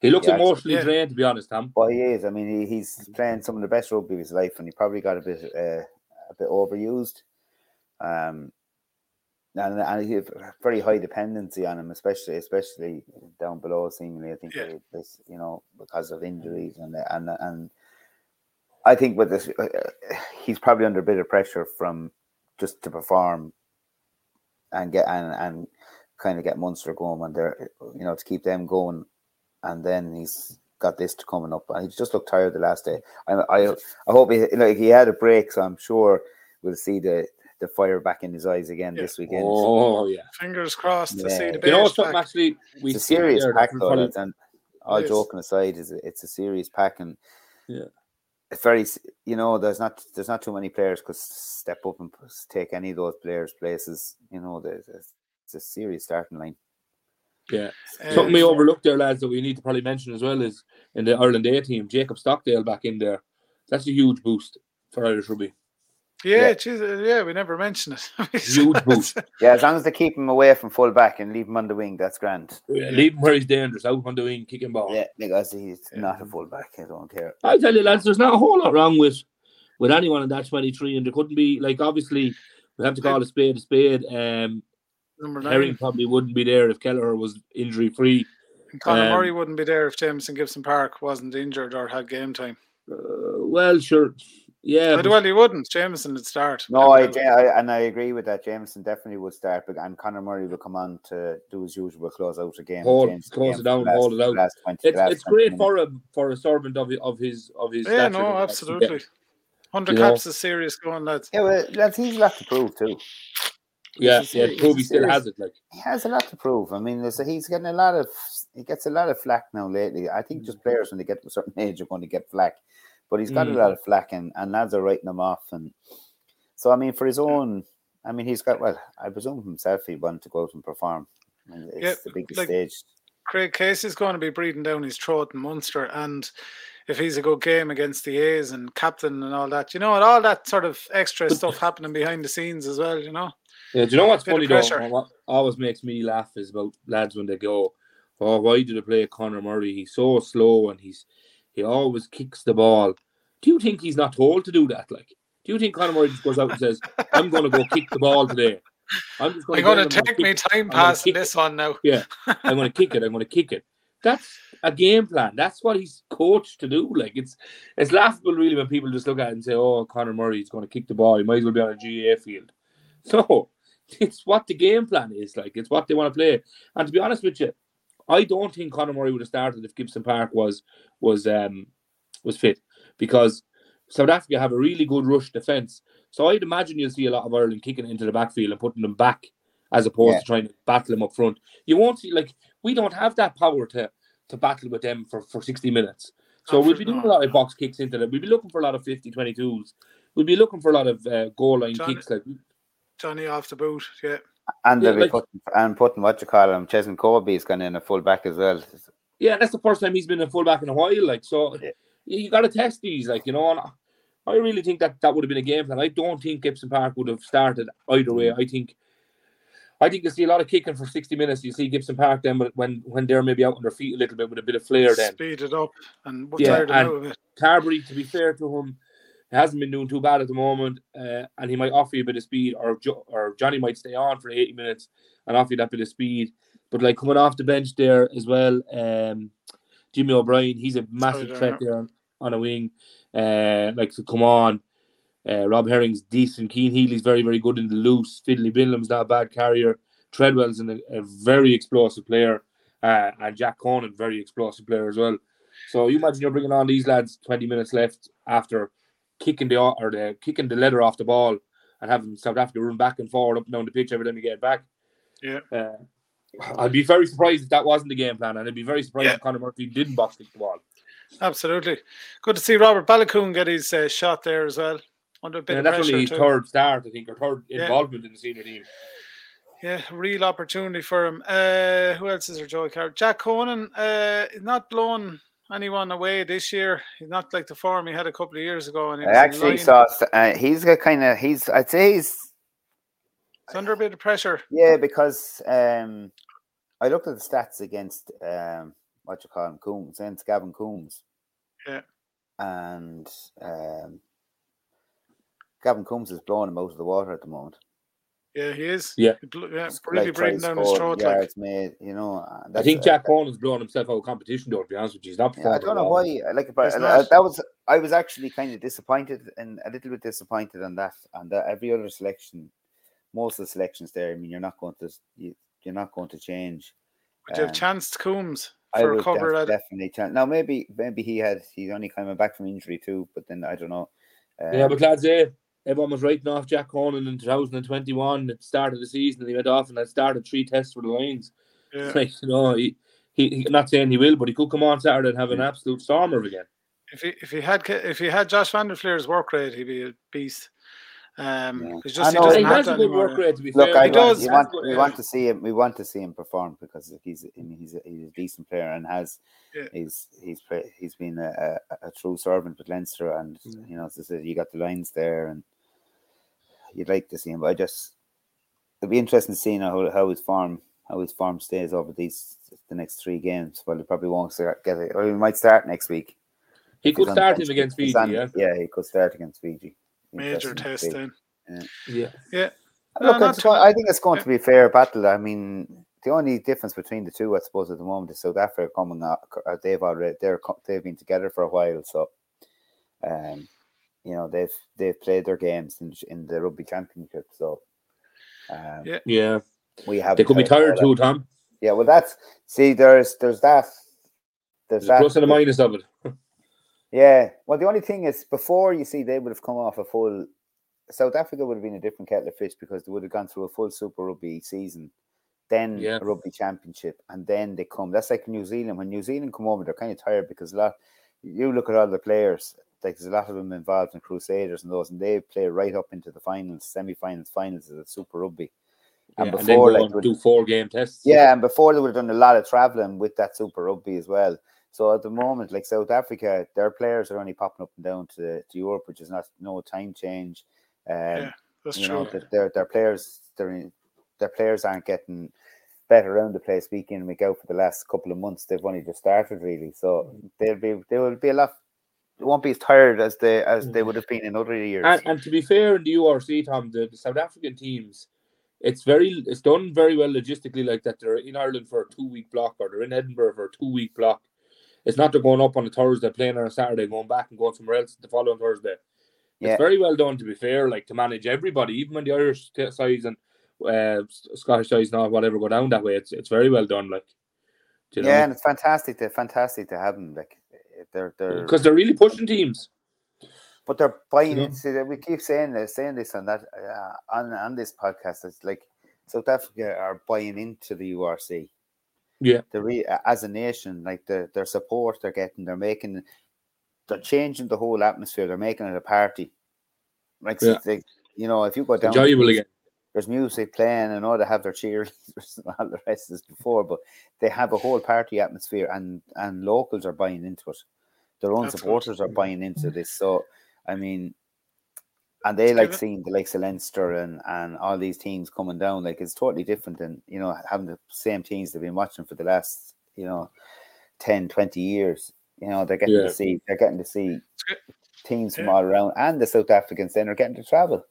He looks yeah, emotionally yeah. drained, to be honest, Tom. Well, he is. I mean, he, he's playing some of the best rugby of his life, and he probably got a bit uh, a bit overused. Um, and, and he very high dependency on him, especially especially down below. Seemingly, I think yeah. this, you know, because of injuries and and and I think with this, uh, he's probably under a bit of pressure from just to perform and get and and kind of get Munster going when they're you know to keep them going and then he's got this coming up, and he just looked tired the last day. I I, I hope he like he had a break, so I'm sure we'll see the the fire back in his eyes again yeah. this weekend. Oh yeah, fingers crossed yeah. to see the. You know something actually, we it's a serious pack though, and all joking aside, is it's a serious pack and yeah. It's very, you know, there's not there's not too many players could step up and take any of those players' places. You know, there's it's a serious starting line. Yeah. Um, Something we overlooked there, lads, that we need to probably mention as well is in the Ireland A team, Jacob Stockdale back in there. That's a huge boost for Irish rugby. Yeah, yeah, geez, uh, yeah we never mentioned it. huge boost. Yeah, as long as they keep him away from full back and leave him on the wing, that's grand. Yeah, leave him where he's dangerous, out on the wing, kicking ball. Yeah, because he's yeah. not a full back. I don't care. I tell you, lads, there's not a whole lot wrong with with anyone in that 23, and there couldn't be like obviously we have to call a spade a spade. Um, Number nine. Herring probably wouldn't be there if Kelleher was injury free. Conor um, Murray wouldn't be there if Jamison Gibson Park wasn't injured or had game time. Uh, well, sure. Yeah, but, well, he wouldn't. Jamison would start. No, I, I, and I agree with that. Jamison definitely would start, but and Conor Murray will come on to do his usual close out again. Hold, close it down, last, hold it out. 20, it's it's great for a for a servant of of his of his. Yeah, no, absolutely. Hundred caps know. is serious going, lads. Yeah, well, lads, he's a lot to prove too. Yeah, yeah, Toby still has it. Like he has a lot to prove. I mean, a, he's getting a lot of he gets a lot of flack now lately. I think just mm. players when they get to a certain age are going to get flack, but he's got mm. a lot of flack, and and lads are writing him off. And so, I mean, for his own, I mean, he's got well, I presume himself he wanted to go out and perform. I mean, it's yeah, the biggest like, stage. Craig Casey is going to be breathing down his throat in Munster, and if he's a good game against the A's and captain and all that, you know, and all that sort of extra stuff happening behind the scenes as well, you know. Yeah, do you know what's funny though? What always makes me laugh is about lads when they go, "Oh, why do they play Conor Murray? He's so slow and he's he always kicks the ball." Do you think he's not told to do that? Like, do you think Conor Murray just goes out and says, "I'm going to go kick the ball today"? I'm just going, to take me time passing this one now. yeah, I'm going to kick it. I'm going to kick it. That's a game plan. That's what he's coached to do. Like it's it's laughable really when people just look at it and say, "Oh, Conor Murray is going to kick the ball. He might as well be on a GAA field." No, it's what the game plan is like. It's what they want to play. And to be honest with you, I don't think Conor Murray would have started if Gibson Park was was um was fit because South Africa have a really good rush defence. So I'd imagine you'll see a lot of Ireland kicking into the backfield and putting them back as opposed yeah. to trying to battle them up front. You won't see like we don't have that power to to battle with them for, for 60 minutes. So we'll be doing a lot of box kicks into them. We'll be looking for a lot of 50 22s. We'll be looking for a lot of uh, goal line John, kicks like Johnny off the boot, yeah. And yeah, like, putting, and putting what you call him, Cheslin Kolbe's gone in a full back as well. Yeah, that's the first time he's been a full back in a while. Like so, yeah. you got to test these. Like you know, I really think that that would have been a game plan. I don't think Gibson Park would have started either way. I think I think you see a lot of kicking for 60 minutes. You see Gibson Park then when when they're maybe out on their feet a little bit with a bit of flair then. Speed it up and we're Yeah, tired and- out of it. Carbery, to be fair to him, hasn't been doing too bad at the moment, uh, and he might offer you a bit of speed, or jo- or Johnny might stay on for 80 minutes and offer you that bit of speed. But like coming off the bench there as well, um, Jimmy O'Brien, he's a massive threat there on, on a wing. Uh, like to come on. Uh, Rob Herring's decent. Cian Healy's very, very good in the loose. Finlay Bealham's not a bad carrier. Treadwell's an, a very explosive player. Uh, and Jack Conan, very explosive player as well. So you imagine you're bringing on these lads 20 minutes left after kicking the or the kicking the leather off the ball and having South Africa run back and forward up and down the pitch every time you get it back. Yeah. Uh, I'd be very surprised if that wasn't the game plan, and I'd be very surprised Yeah. if Conor Murphy didn't box the ball. Absolutely. Good to see Robert Baloucoune get his uh, shot there as well. Under a bit And of that's pressure. only his too. third start, I think, or third Yeah. involvement in the senior team. Yeah, real opportunity for him. Uh, who else is there? Joey Carter. Jack Conan uh, is not blowing anyone away this year. He's not like the form he had a couple of years ago. And I actually saw uh, he's got kind of he's I'd say he's He's under a bit of pressure. yeah because um I looked at the stats against um what you call him Coombes against Gavin Coombes. Yeah. And um Gavin Coombes is blowing him out of the water at the moment. Yeah, he is. Yeah. He bl- yeah Like, really trying breathing down his score throat. Like, yards made, you know. uh, I think Jack Jack is blowing himself out of competition, though, to be honest with you. He's not Yeah, I don't know at all. why. Like, but He's uh, that was I was actually kind of disappointed and a little bit disappointed on that. And uh, every other selection, most of the selections there. I mean, you're not going to you, you're not going to change. would you have um, chanced Coombes I for a would cover def- at definitely chance. Now maybe maybe he had he's only coming back from injury too, but then I don't know. Yeah, Um, but lads, eh, everyone was writing off Jack Conan in 2021 at the start of the season, and he went off and had started three tests for the Lions. yeah. Like, you know, he, he, he not saying he will, but he could come on Saturday and have an absolute stormer again. If he if he had if he had Josh Van der Flier's work rate, he'd be a beast. Um, Yeah. just I he know. doesn't he has a good work rate, Look, fair. I He does. we want we want to see him. We want to see him perform because he's he's a, he's a decent player and has Yeah. he's he's he's been a, a, a true servant with Leinster and Mm. you know as I said you got the lines there and you'd like to see him. But I just it'd be interesting to see how, how his form how his form stays over these the next three games. Well, he probably won't start, get it, or he might start next week. He could he's on start him against Fiji, on- yeah. yeah, he could start against Fiji. Major test then. Yeah. Yeah. Look, No, not too. I think it's going Yeah. to be a fair battle. I mean, the only difference between the two, I suppose, at the moment is South Africa coming out. uh, They've already they're they've been together for a while, so um, you know they've they've played their games in in the rugby championship. So um, Yeah. Yeah. we have They could be tired too, Tom. Yeah, well, that's see, there's there's that. There's There's a that. plus and a minus of it. Yeah. Well, the only thing is, before you see, they would have come off a full. South Africa would have been a different kettle of fish because they would have gone through a full Super Rugby season, then Yeah. a Rugby Championship, and then they come. That's like New Zealand. When New Zealand come over, they're kind of tired because a lot. You look at all the players. Like there's a lot of them involved in Crusaders and those, and they play right up into the finals, semi-finals, finals of the Super Rugby. Yeah, And and then before, go like, would- do four game tests. yeah, and before they would have done a lot of traveling with that Super Rugby as well. So at the moment, like South Africa, their players are only popping up and down to, to Europe, which is not no time change. Um, Yeah, That's you true. know, that their their players their their players aren't getting better around the place week in and week out for the last couple of months. They've only just started really, so they'll be they will be a lot. Won't be as tired as they as they would have been in other years. And, and to be fair, in the URC, Tom, the, the South African teams, it's very it's done very well logistically like that. They're in Ireland for a two week block, or they're in Edinburgh for a two week block. It's not they're going up on a Thursday, playing on a Saturday, going back and going somewhere else the following Thursday. Yeah. It's very well done, to be fair, like to manage everybody, even when the Irish t- sides and uh, Scottish sides and all whatever go down that way. It's it's very well done, like. you yeah, and it's fantastic. To, fantastic to have them. Like they're they're because they're really pushing teams. But they're buying know? into we keep saying this, saying this on that uh, on on this podcast. It's like South Africa are buying into the URC. Yeah. The re, as a nation, like the their support they're getting, they're making, they're changing the whole atmosphere. They're making it a party. Like, Yeah. like, you know, if you go down, Enjoyable again. there's music playing. I know they have their cheerleaders and all the rest as before, but they have a whole party atmosphere, and and locals are buying into it. Their own That's good. supporters are buying into mm. this. So I mean, and they like seeing the likes of Leinster and, and all these teams coming down. Like it's totally different than you know having the same teams they've been watching for the last you know 10, 20 years. You know they're getting Yeah. to see they're getting to see good. teams from Yeah. all around, and the South Africans then are getting to travel.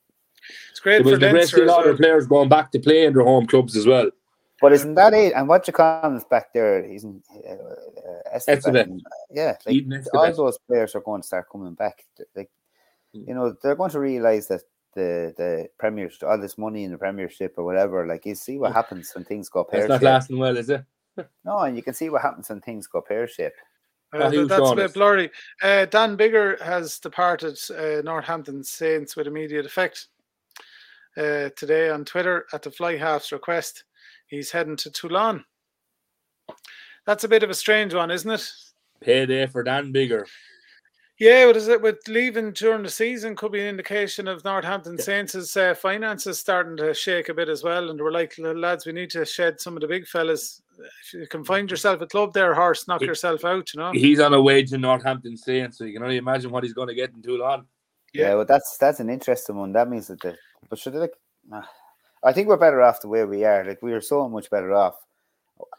It's great There for was a great Leinster. deal of well. players going back to play in their home clubs as well. But isn't that it? And what you call back there? He's in uh, uh, Estevez Estevez. Yeah, like all those players are going to start coming back. Like, Mm. you know, they're going to realize that the the Premiership, all this money in the Premiership or whatever, like you see what happens when things go pear That's not shaped. lasting well, is it? No, and you can see what happens when things go pear shaped. Uh, he th- that's a bit blurry. Uh, Dan Biggar has departed uh, Northampton Saints with immediate effect. Uh, today on Twitter, at the Fly Half's request, he's heading to Toulon. That's a bit of a strange one, isn't it? Payday for Dan Biggar. Yeah, what is it with leaving during the season? Could be an indication of Northampton Saints' uh, finances starting to shake a bit as well. And we're like, lads, we need to shed some of the big fellas. If you can find yourself a club there, horse, knock He- yourself out, you know. He's on a wage in Northampton Saints, so you can only imagine what he's going to get in Toulon. Yeah, Yeah. well, that's that's an interesting one. That means that the but should they like, nah. I think we're better off the way we are. Like we are so much better off.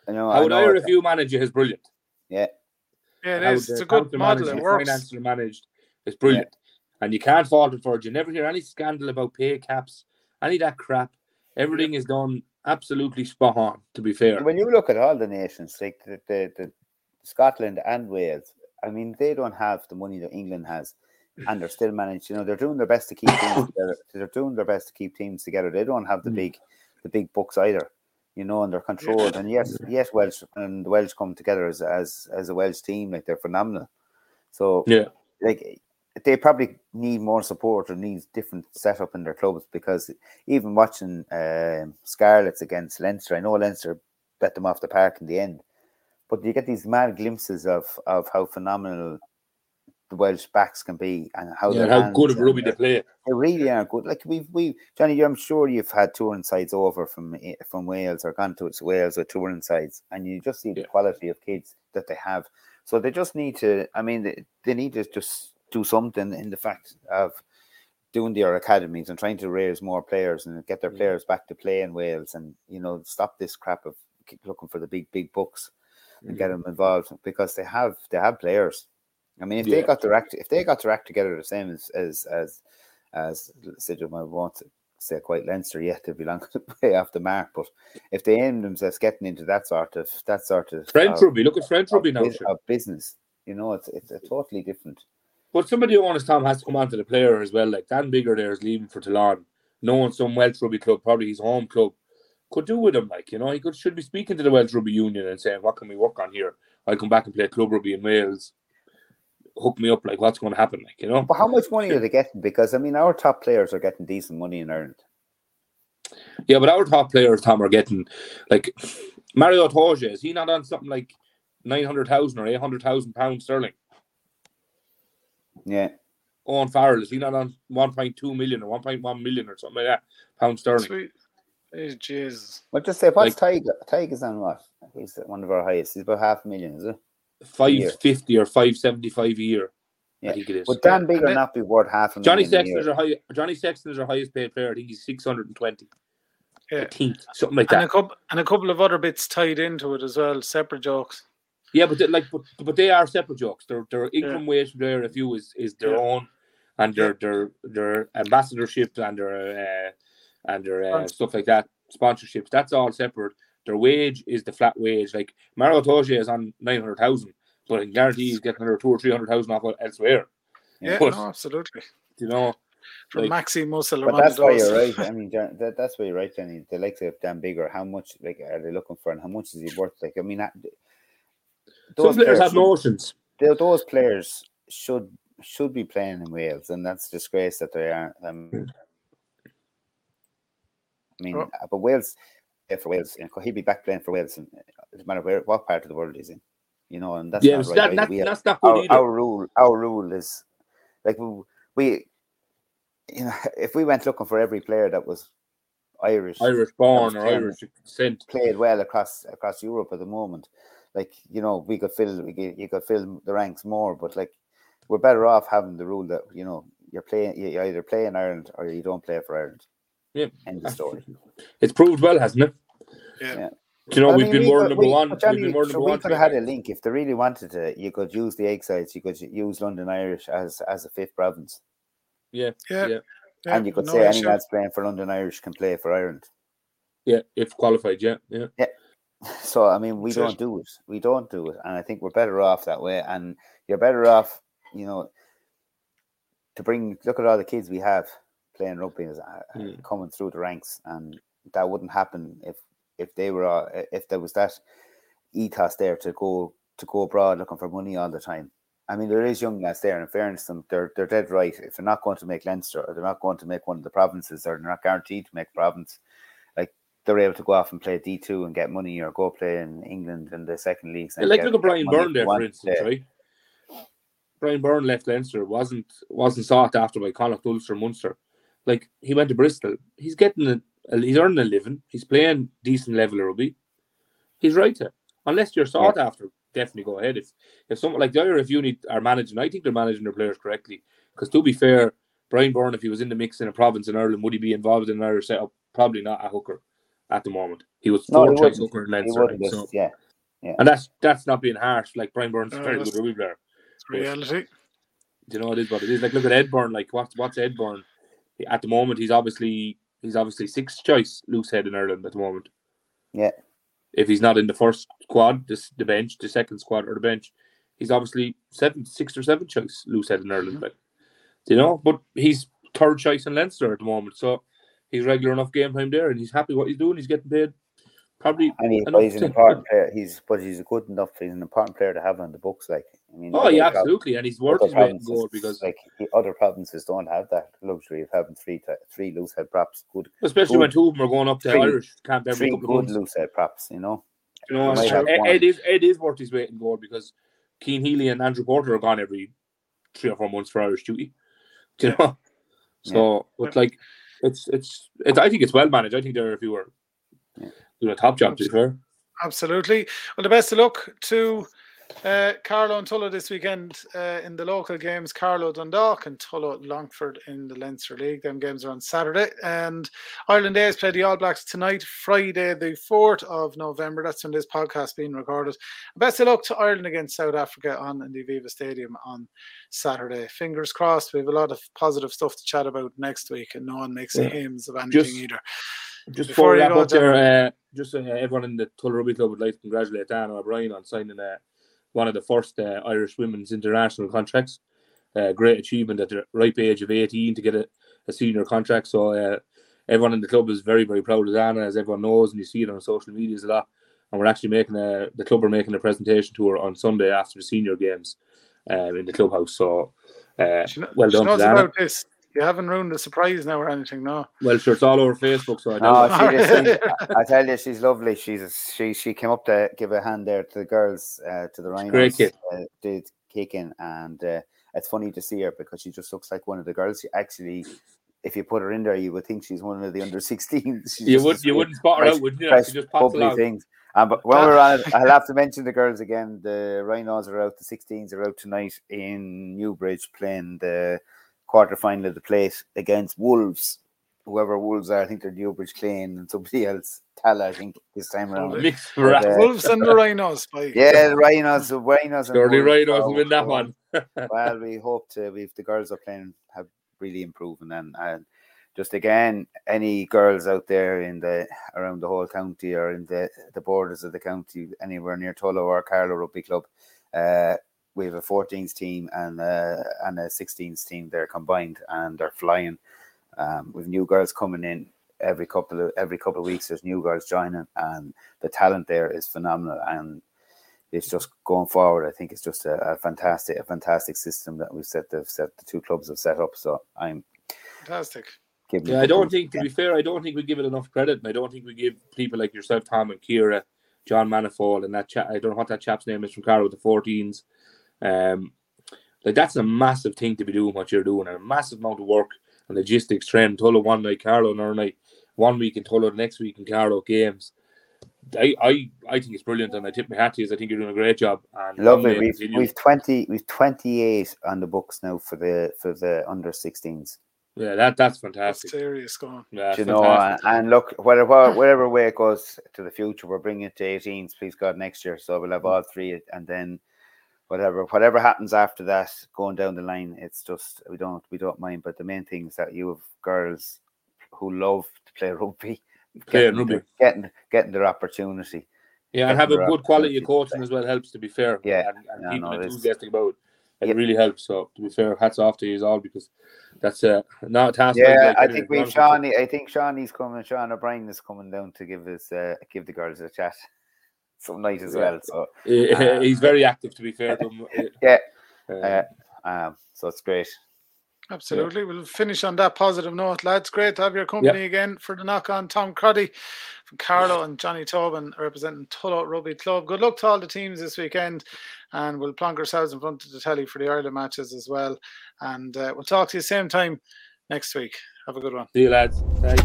You know, I I would know hire a it's- manager is brilliant. yeah, Yeah, it How is. the It's a good counter model. managed, It works. Finance managed. It's brilliant. And you can't fault it for it. You never hear any scandal about pay caps, any of that crap. Everything is done absolutely spot on, to be fair. when you look at all the nations, like the, the, the Scotland and Wales, I mean, they don't have the money that England has, and they're still managed. You know, they're doing their best to keep teams together. They're doing their best to keep teams together. They don't have the Mm. big, the big books either. You know, and they're controlled. And yes, yes, Welsh and the Welsh come together as as as a Welsh team. Like they're phenomenal. So Yeah. like they probably need more support or need different setup in their clubs because even watching um Scarlets against Leinster, I know Leinster bet them off the park in the end, but you get these mad glimpses of of how phenomenal the Welsh backs can be and how Yeah, how good of and rugby they play. they really are good. Like we've we Johnny, I'm sure you've had touring sides over from eh, from Wales or gone to its Wales with touring sides, and you just see the Yeah. quality of kids that they have. So they just need to. I mean, they, they need to just do something in the fact of doing their academies and trying to raise more players and get their Mm. players back to play in Wales, and you know stop this crap of keep looking for the big big books and get them involved because they have they have players. I mean, if they got their act, if they got their act together the same as as as as Sidgwick, I won't say quite Leinster yet, they'll be long way off the mark. But if they aim themselves getting into that sort of that sort of French of, rugby. Look at French of, rugby now. sure. business, you know, it's it's a totally different. But somebody who owns Tom has to come on to the player as well. Like Dan Biggar there is leaving for Toulon. Knowing some Welsh rugby club, probably his home club, could do with him. Like, you know, he could should be speaking to the Welsh Rugby Union and saying, What can we work on here? I'll come back and play club rugby in Wales. Hook me up, like what's going to happen, like, you know? But how much money are they getting? Because I mean, our top players are getting decent money in Ireland. Yeah, but our top players, Tom, are getting like Maro Itoje, is he not on something like nine hundred thousand or eight hundred thousand pounds sterling? Yeah, Owen Farrell, is he not on one point two million or one point one million or something like that? Pounds sterling. Sweet. Jesus. well, just say what's Like- Tiger? Tiger's on what? He's one of our highest. He's about half a million, is it? Five fifty or five seventy five a year. Yeah. I think it is. Would Dan Biggar then- not be worth half a Johnny million? a Sexton is our high, Johnny Sexton is our highest paid player. I think he's six hundred and twenty. Yeah. I think something like And a couple and a couple of other bits tied into it as well, separate jokes. Yeah, but they, like, but, but they are separate jokes. Their their income wage from their review is is their Yeah. own, and their their their ambassadorship and their uh, and their uh, stuff like that, sponsorships. That's all separate. Their wage is the flat wage. Like Maro Itoje is on nine hundred thousand, but I can guarantee he's getting another two or three hundred thousand off elsewhere. Yeah, But- no, absolutely. You know, From like- Maxi Muscle or But that's why you're right. I mean, John, that, that's why you're right, Jenny. The likes of Dan Biggar, how much like are they looking for, and how much is he worth? Like, I mean, that, some players have should- notions. tho- those players should should be playing in Wales, and that's a disgrace that they aren't. Um, I mean, Oh. but Wales, yeah, for Wales, you know, he'd be back playing for Wales, and uh, it doesn't matter where what part of the world he's in, you know, and that's Yeah, not right. that, that, have- that's not good our, either. our rule our rule is like we, we you know if we went looking for every player that was Irish Irish born or Irish descent. played well across across Europe at the moment like you know we could fill we could, you could fill the ranks more but like we're better off having the rule that you know you're playing. You either play in Ireland or you don't play for Ireland. Yeah, end of story. It's proved well, hasn't it? Yeah. yeah. Do you know, I we've mean, been more number we, one. Johnny, we've been more number we one. could have had a link if they really wanted to. You could use the Exiles. You could use London Irish as as a fifth province. Yeah, yeah. yeah. and you could no say issue. any lads playing for London Irish can play for Ireland. Yeah, if qualified, yeah, yeah. Yeah. So I mean, we don't do it. We don't do it, and I think we're better off that way. And you're better off, you know, to bring. Look at all the kids we have playing rugby, is mm. coming through the ranks, and that wouldn't happen if if they were uh, if there was that ethos there to go to go abroad looking for money all the time. I mean, there is young lads there, and in fairness them, they're they're dead right. If they're not going to make Leinster, or they're not going to make one of the provinces, or they're not guaranteed to make province, like they're able to go off and play D two and get money, or go play in England in the second leagues. Yeah, like look at Brian Byrne there, for instance, right? Brian Byrne left Leinster, wasn't wasn't sought after by Connacht, Ulster, Munster. Like he went to Bristol. He's getting a, he's earning a living. He's playing decent level of rugby. He's right there. Unless you're sought yeah. after, definitely go ahead. If if someone like the Irish unit are managing, I think they're managing their players correctly. Because to be fair, Brian Byrne, if he was in the mix in a province in Ireland, would he be involved in an Irish setup? Probably not a hooker at the moment. He was four choice hooker in Leinster. So. Yeah. Yeah. And that's that's not being harsh. Like Brian Byrne's a very good rugby player. It's reality. Do you know it is what it is? Like look at Ed Byrne. Like what's what's Ed Byrne? At the moment, he's obviously he's obviously sixth choice loose head in Ireland at the moment. Yeah. If he's not in the first squad, this the bench, the second squad or the bench, he's obviously seventh, sixth or seventh choice loose head in Ireland. Mm-hmm. You know, but he's third choice in Leinster at the moment, so he's regular enough game time there, and he's happy what he's doing. He's getting paid probably. And he's, he's an important player. He's but he's a good enough. He's an important player to have on the books. Like I mean, oh yeah, absolutely, and he's worth his weight in gold because like other provinces don't have that luxury of having three three loose head props. Good, especially good, when two of them are going up to three, Irish camp every three couple good loose head props. You know, you know, Ed, is Ed is worth his weight in gold because Cian Healy and Andrew Porter are gone every three or four months for Irish duty. Do you know? So, yeah. but like, it's, it's it's I think it's well managed. I think there are a few. Doing a top job. To be fair. Absolutely. Well, the best of luck to uh, Carlow and Tullow this weekend uh, in the local games. Carlow Dundalk and Tullow Longford in the Leinster League. Them games are on Saturday. And Ireland Days play the All Blacks tonight, Friday, the 4th of November. That's when this podcast being recorded. Best of luck to Ireland against South Africa on in the Aviva Stadium on Saturday. Fingers crossed. We have a lot of positive stuff to chat about next week, and no one makes yeah. hymns of anything Just- either. Just before, wrap up there, uh, just uh, everyone in the Tullow Rugby Club would like to congratulate Dan O'Brien on signing uh, one of the first uh, Irish women's international contracts. Uh, great achievement at the ripe age of 18 to get a, a senior contract. So uh, everyone in the club is very, very proud of Dana, as everyone knows, and you see it on social medias a lot. And we're actually making a the club are making a presentation tour on Sunday after the senior games um, in the clubhouse. So uh, well done, Dana. You haven't ruined the surprise now or anything, no? Well, sure, it's all over Facebook, so I know. No, she I tell you, she's lovely. She's she she came up to give a hand there to the girls, uh, to the Rhinos. Great kid. Uh, did kicking, and uh, it's funny to see her because she just looks like one of the girls. She actually, if you put her in there, you would think she's one of the under 16s. You would you wouldn't spot her out, wouldn't you? She just pops out. things. Um, but when we're on it, I'll have to mention the girls again. The Rhinos are out. The 16s are out tonight in Newbridge playing the quarter final of the plate against Wolves. Whoever Wolves are, I think they're Newbridge Clane and somebody else. Tala, I think this time around. But, uh, Wolves and the Rhinos. By yeah, the Rhinos, the Rhinos. The Rhinos will win that one. well, we hope to. We've the girls are playing have really improved, and and just again, any girls out there in the around the whole county or in the the borders of the county, anywhere near Tullow or Carlow Rugby Club, uh, we have a 14s team and a, and a 16s team there combined, and they're flying. Um, with new girls coming in every couple of every couple of weeks. There's new girls joining, and the talent there is phenomenal. And it's just going forward. I think it's just a, a fantastic, a fantastic system that we've set the set the two clubs have set up. So I'm fantastic. Yeah, I don't think to be fair, I don't think we give it enough credit, and I don't think we give people like yourself, Tom and Kira, John Manifold, and that chap. I don't know what that chap's name is from Carlow with the 14s. Um, like that's a massive thing to be doing what you're doing, and a massive amount of work and logistics. Trend Tullow one night, Carlow another night, one week in Tullow, the next week in Carlow games. I, I, I think it's brilliant, and I tip my hat to you. I think you're doing a great job. And Lovely. We've, we've twenty, we've twenty eight on the books now for the for the under 16s. Yeah, that that's fantastic. That's serious going. Yeah, you know, and, and, look, whatever whatever way it goes to the future, we're bringing it to 18s, please God, next year. So we'll have all three, and then whatever whatever happens after that, going down the line, it's just we don't we don't mind. But the main thing is that you have girls who love to play rugby, getting, rugby. getting getting their opportunity. Yeah, and have a good quality of coaching as well helps. To be fair, yeah, and, and yeah, people no, enthusiastic about it, it really helps. So to be fair, hats off to you all because that's uh, not a task. Yeah, like I think we've Shawnee. I think Shawnee's coming. Sean O'Brien is coming down to give us uh, give the girls a chat some night as well. So uh, he's very active. To be fair, to him. yeah. Uh, um, so it's great. Absolutely. Yeah. We'll finish on that positive note, lads. Great to have your company again for the knock on. Tom Crotty from Carlow and Johnny Tobin representing Tullow Rugby Club. Good luck to all the teams this weekend, and we'll plonk ourselves in front of the telly for the Ireland matches as well. And uh, we'll talk to you same time next week. Have a good one. See you, lads. Bye.